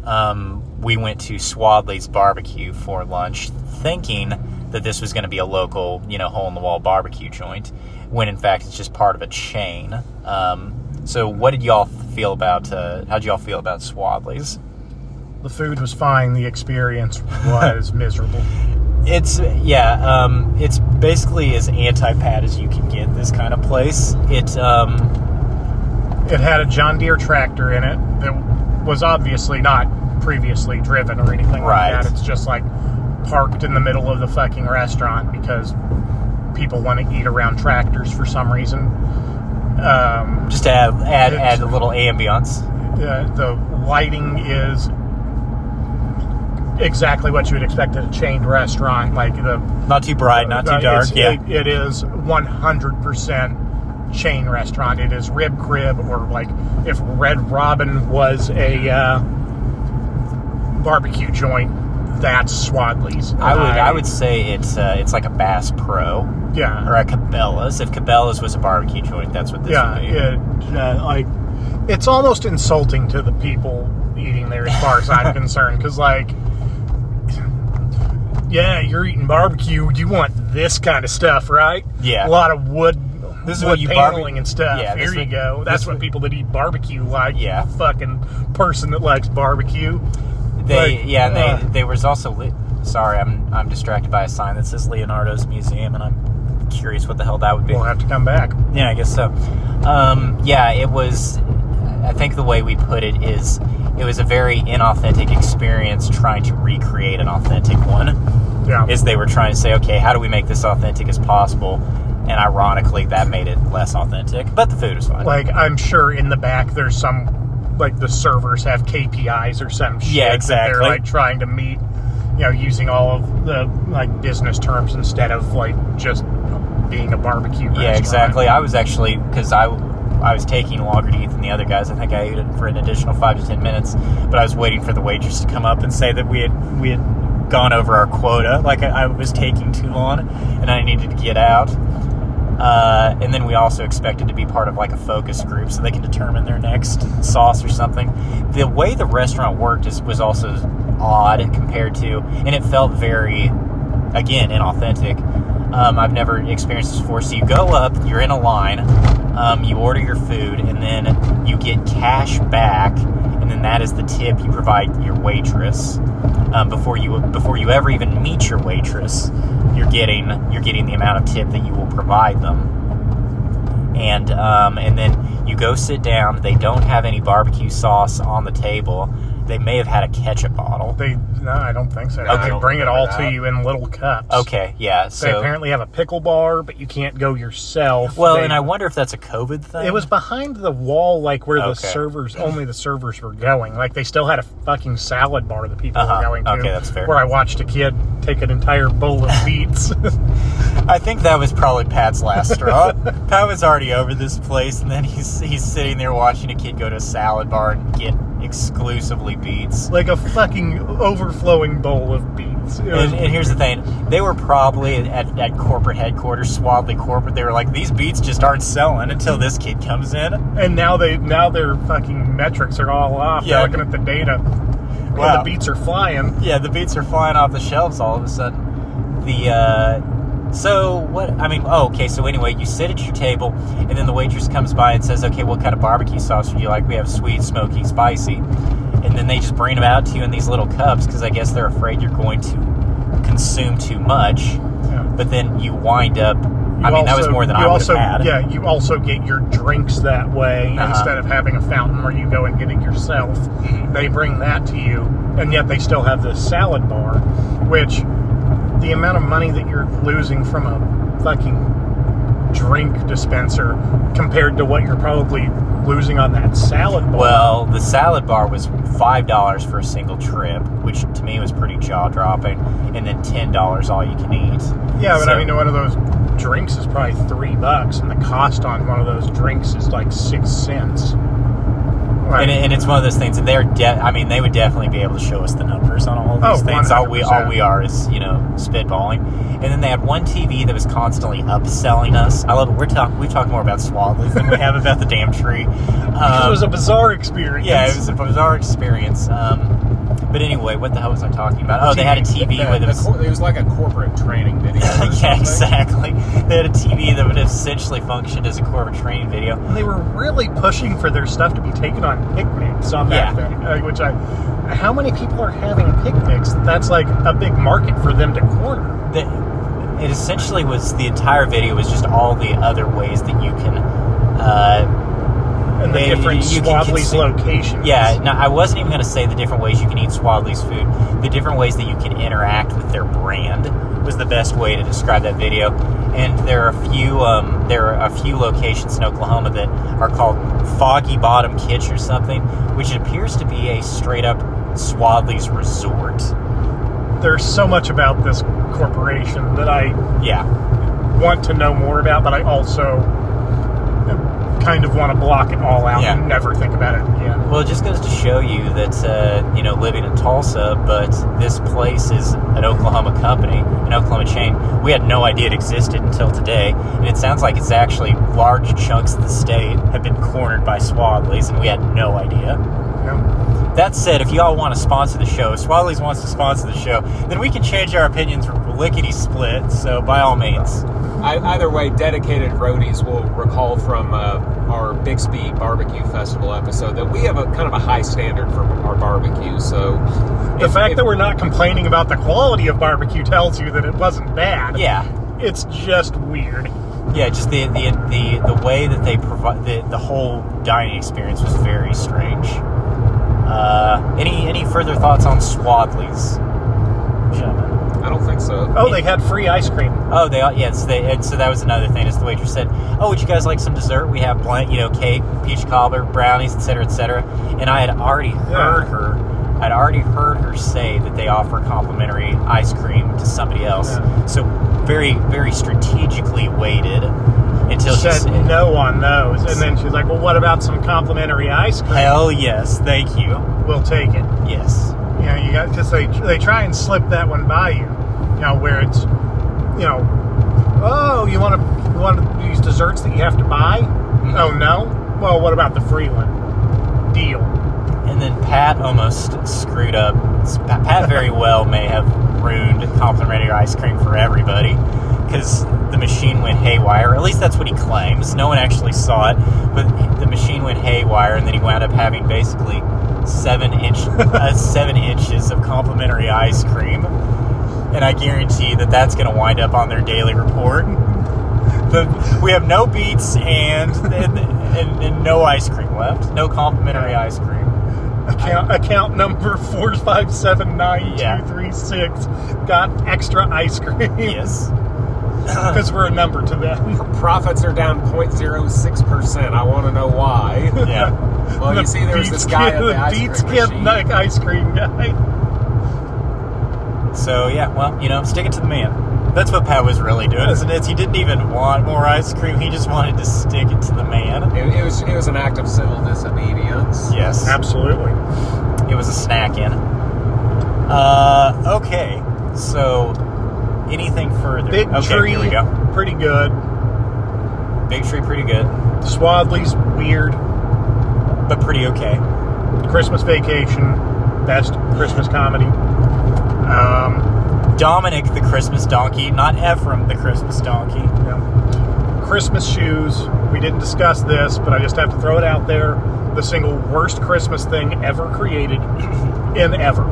um, we went to Swadley's Barbecue for lunch, thinking that this was going to be a local, you know, hole in the wall barbecue joint, when in fact it's just part of a chain. Um, so, what did y'all feel about? Uh, how did y'all feel about Swadley's? The food was fine. The experience was miserable. It's yeah, um, it's basically as anti-Pat as you can get. This kind of place. It um, It had a John Deere tractor in it that was obviously not previously driven or anything Right. like that. It's just like parked in the middle of the fucking restaurant because people want to eat around tractors for some reason. Um, just to add add, add a little ambiance. uh, the lighting is exactly what you would expect at a chained restaurant. Like the Not too bright, not too Uh, dark. Yeah. it- it is 100% chain restaurant. It is Rib Crib, or like if Red Robin was a uh, barbecue joint, that's Swadley's. I would I would say it's uh, it's like a Bass Pro yeah, or a Cabela's. If Cabela's was a barbecue joint, that's what this yeah. would be. It, uh, like it's almost insulting to the people eating there, as far as I'm concerned, because like. Yeah, you're eating barbecue. You want this kind of stuff, right? Yeah. A lot of wood. This is what you paneling barbe- and stuff. Yeah, Here you go. That's what people that eat barbecue like. Yeah. fucking person that likes barbecue. They Like, yeah, uh, they there was also li- sorry, I'm I'm distracted by a sign that says Leonardo's Museum, and I'm curious what the hell that would be. We'll have to come back. Yeah, I guess so. Um, yeah, it was. I think the way we put it is, it was a very inauthentic experience trying to recreate an authentic one. Yeah. Is they were trying to say, okay, how do we make this authentic as possible? And ironically, that made it less authentic. But the food was fine. like I'm sure in the back there's some like the servers have KPIs or some shit Yeah, exactly. they're like trying to meet, you know, using all of the like business terms instead of like just being a barbecue. yeah, restaurant. exactly. I was actually because I. I was taking longer to eat than the other guys. I think I ate it for an additional five to ten minutes, but I was waiting for the waitress to come up and say that we had we had gone over our quota. Like I, I was taking too long, and I needed to get out. Uh, and then we also expected to be part of like a focus group so they can determine their next sauce or something. The way the restaurant worked is, was also odd compared to, and it felt very, again, inauthentic. Um, I've never experienced this before. So you go up, you're in a line, um, you order your food, and then you get cash back, and then that is the tip you provide your waitress. Um, before you before you ever even meet your waitress, you're getting you're getting the amount of tip that you will provide them and um, and then you go sit down. They don't have any barbecue sauce on the table. They may have had a ketchup bottle. They no, I don't think so. Okay. They bring it all to you in little cups. Okay, yeah. So They apparently have a pickle bar, but you can't go yourself. well, They- and I wonder if that's a COVID thing. It was behind the wall, like where the servers, only the servers were going. Like they still had a fucking salad bar that people Uh-huh. were going to. Okay, that's fair. Where I watched a kid take an entire bowl of beets. I think that was probably Pat's last straw. Pat was already over this place, and then he's he's sitting there watching a kid go to a salad bar and get exclusively beets. like a fucking overflowing bowl of beets. And, and here's the thing: they were probably at, at corporate headquarters, Swadley corporate. They were like, "These beets just aren't selling until this kid comes in." and now they now their fucking metrics are all off. Yeah. They're looking at the data. Wow. The beets are flying. Yeah, the beets are flying off the shelves all of a sudden. The uh, so what? I mean, oh, okay. So anyway, you sit at your table, and then the waitress comes by and says, "Okay, what kind of barbecue sauce would you like? We have sweet, smoky, spicy." And then they just bring them out to you in these little cups because I guess they're afraid you're going to consume too much. Yeah. But then you wind up. You I mean, that was also- more than I would also, have had. Yeah, you also get your drinks that way Uh-huh. instead of having a fountain where you go and get it yourself. Mhm. They bring that to you, and yet they still have this salad bar, which the amount of money that you're losing from a fucking drink dispenser compared to what you're probably losing on that salad bar. Well, the salad bar was five dollars for a single trip, which to me was pretty jaw dropping, and then ten dollars all you can eat. yeah, but So- I mean, one of those drinks is probably three bucks, and the cost on one of those drinks is like six cents. Right. And, and it's one of those things, and they're de- I mean, they would definitely be able to show us the numbers on all of these Oh, things. All we all we are is you know spitballing. And then they had one TV that was constantly upselling us. I love it. We're talking we talk more about Swadley's than we have about the damn tree. it was a Um, bizarre experience. yeah, it was a bizarre experience. Um, but anyway, what the hell was I talking about? Oh, they had a TV The- with the it. Was, cor- it was like a corporate training video. yeah, exactly. They had a TV that would essentially functioned as a corporate training video. And they were really pushing for their stuff to be taken on picnics on that Yeah. thing. Uh, which I, how many people are having picnics? That's like a big market for them to corner. the, it essentially was the entire video was just all the other ways that you can uh, And the different you- you Swadley's locations. yeah no i wasn't even going to say the different ways you can eat swadley's food. The different ways that you can interact with their brand was the best way to describe that video. And there are a few um, there are a few locations in oklahoma that are called foggy bottom kitchen or something which appears to be a straight up swadley's resort. There's so much about this corporation that I yeah. want to know more about, but I also kind of want to block it all out Yeah. and never think about it again. Well, it just goes to show you that uh, you know living in Tulsa, but this place is an Oklahoma company, an Oklahoma chain. We had no idea it existed until today, and it sounds like it's actually large chunks of the state have been cornered by Swadley's, and we had no idea. Yeah. That said, if y'all want to sponsor the show, Swadley's wants to sponsor the show, then we can change our opinions lickety split. So by all means, I, either way, dedicated roadies will recall from uh, our Bixby Barbecue Festival episode that we have a kind of a high standard for our barbecue. So The if- fact if- that we're not complaining about the quality of barbecue tells you that it wasn't bad. yeah. It's just weird. Yeah, just the the the, the way that they provide the, the whole dining experience was very strange. Uh, any any further thoughts on Swadley's, gentlemen? I don't think so. Oh, they had free ice cream. Oh, they yes, they and so that was another thing. Is the waitress said, "Oh, would you guys like some dessert? We have blank, you know, cake, peach cobbler, brownies, etc., etc." And I had already heard her. I'd already heard her say that they offer complimentary ice cream to somebody else. Yeah. So very very strategically waited until she said said no one knows." and then she's like, "Well, what about some complimentary ice cream? Hell yes, thank you. We'll take it." Yes. You know, you got because they they try and slip that one by you. You know, where it's, you know, oh, you want to you want these desserts that you have to buy? Oh no. Well, what about the free one? Deal. And then Pat almost screwed up. Pat very well may have ruined complimentary ice cream for everybody because the machine went haywire. At least that's what he claims. No one actually saw it, but the machine went haywire, and then he wound up having basically seven inch uh, seven inches of complimentary ice cream. And I guarantee that that's going to wind up on their daily report. The, we have no beets and and, and and no ice cream left. No complimentary ice cream. Account account number four five seven nine Yeah. two three six got extra ice cream. Yes. because we're a number to them. Profits are down 0.06%. I want to know why. Yeah. Well, you see, there was this guy Kid- at the ice Beets cream Kid like ice cream guy. So yeah, well, you know, stick it to the man. That's what Pat was really doing. Isn't it? He didn't even want more ice cream. He just wanted to stick it to the man. It, it was it was an act of civil disobedience. Yes. Absolutely. It was a snack in. Uh, okay. So, anything further? Big okay, tree, here we go. pretty good. Big tree, pretty good, Swadley's weird. but pretty okay. Christmas Vacation, best Christmas comedy. Um, Dominic the Christmas donkey, not Ephraim the Christmas donkey. yeah. Christmas shoes. We didn't discuss this, but I just have to throw it out there. The single worst Christmas thing ever created in ever.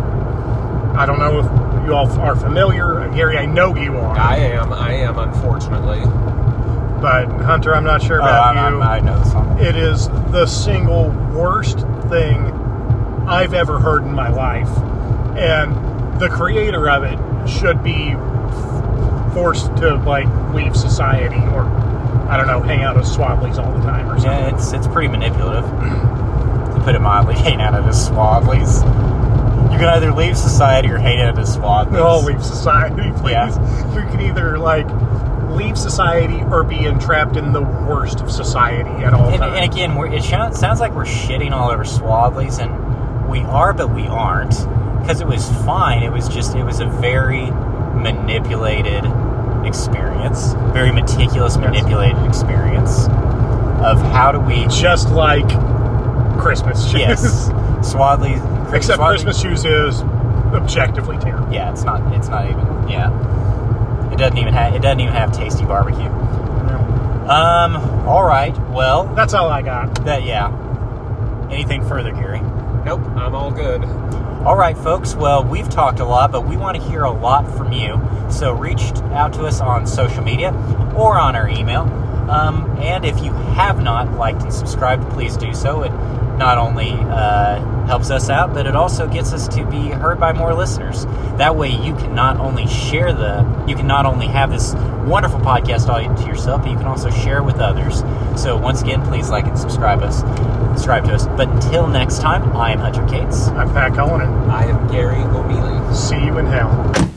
I don't know if you all are familiar. Gary, I know you are. I am. I am. Unfortunately, But Hunter, I'm not sure Oh, about I'm, you. I'm, I know this song. It is the single worst thing I've ever heard in my life. And the creator of it should be forced to like leave society or I don't know, hang out at Swadley's all the time or something. Yeah, it's it's pretty manipulative, to put it mildly. Hanging out of his Swadley's. You can either leave society or hang out at Swadley's. No, oh, leave society, please. Yeah. You can either like leave society or be entrapped in the worst of society at all And, times. and again, we're, it sounds sounds like we're shitting all over Swadley's, and we are, but we aren't. Because it was fine. It was just, it was a very manipulated experience, very meticulous, manipulated experience of how do we. just like Christmas shoes. Yes, Swadley. Except Swadley- Christmas shoes is objectively terrible. Yeah, it's not. It's not even. Yeah, it doesn't even have. It doesn't even have tasty barbecue. Um. All right. Well, That's all I got. that. Yeah. Anything further, Gary? Nope, I'm all good. All right, folks. Well, we've talked a lot, but we want to hear a lot from you. So reach out to us on social media or on our email. Um, and if you have not liked and subscribed, please do so. It not only uh, helps us out, but it also gets us to be heard by more listeners. That way, you can not only share the, you can not only have this wonderful podcast all to yourself, but you can also share with others. So, once again, please like and subscribe us, subscribe to us. But until next time, I am Hunter Cates. I'm Pat Cullinan. I am Gary O'Mealy. See you in hell.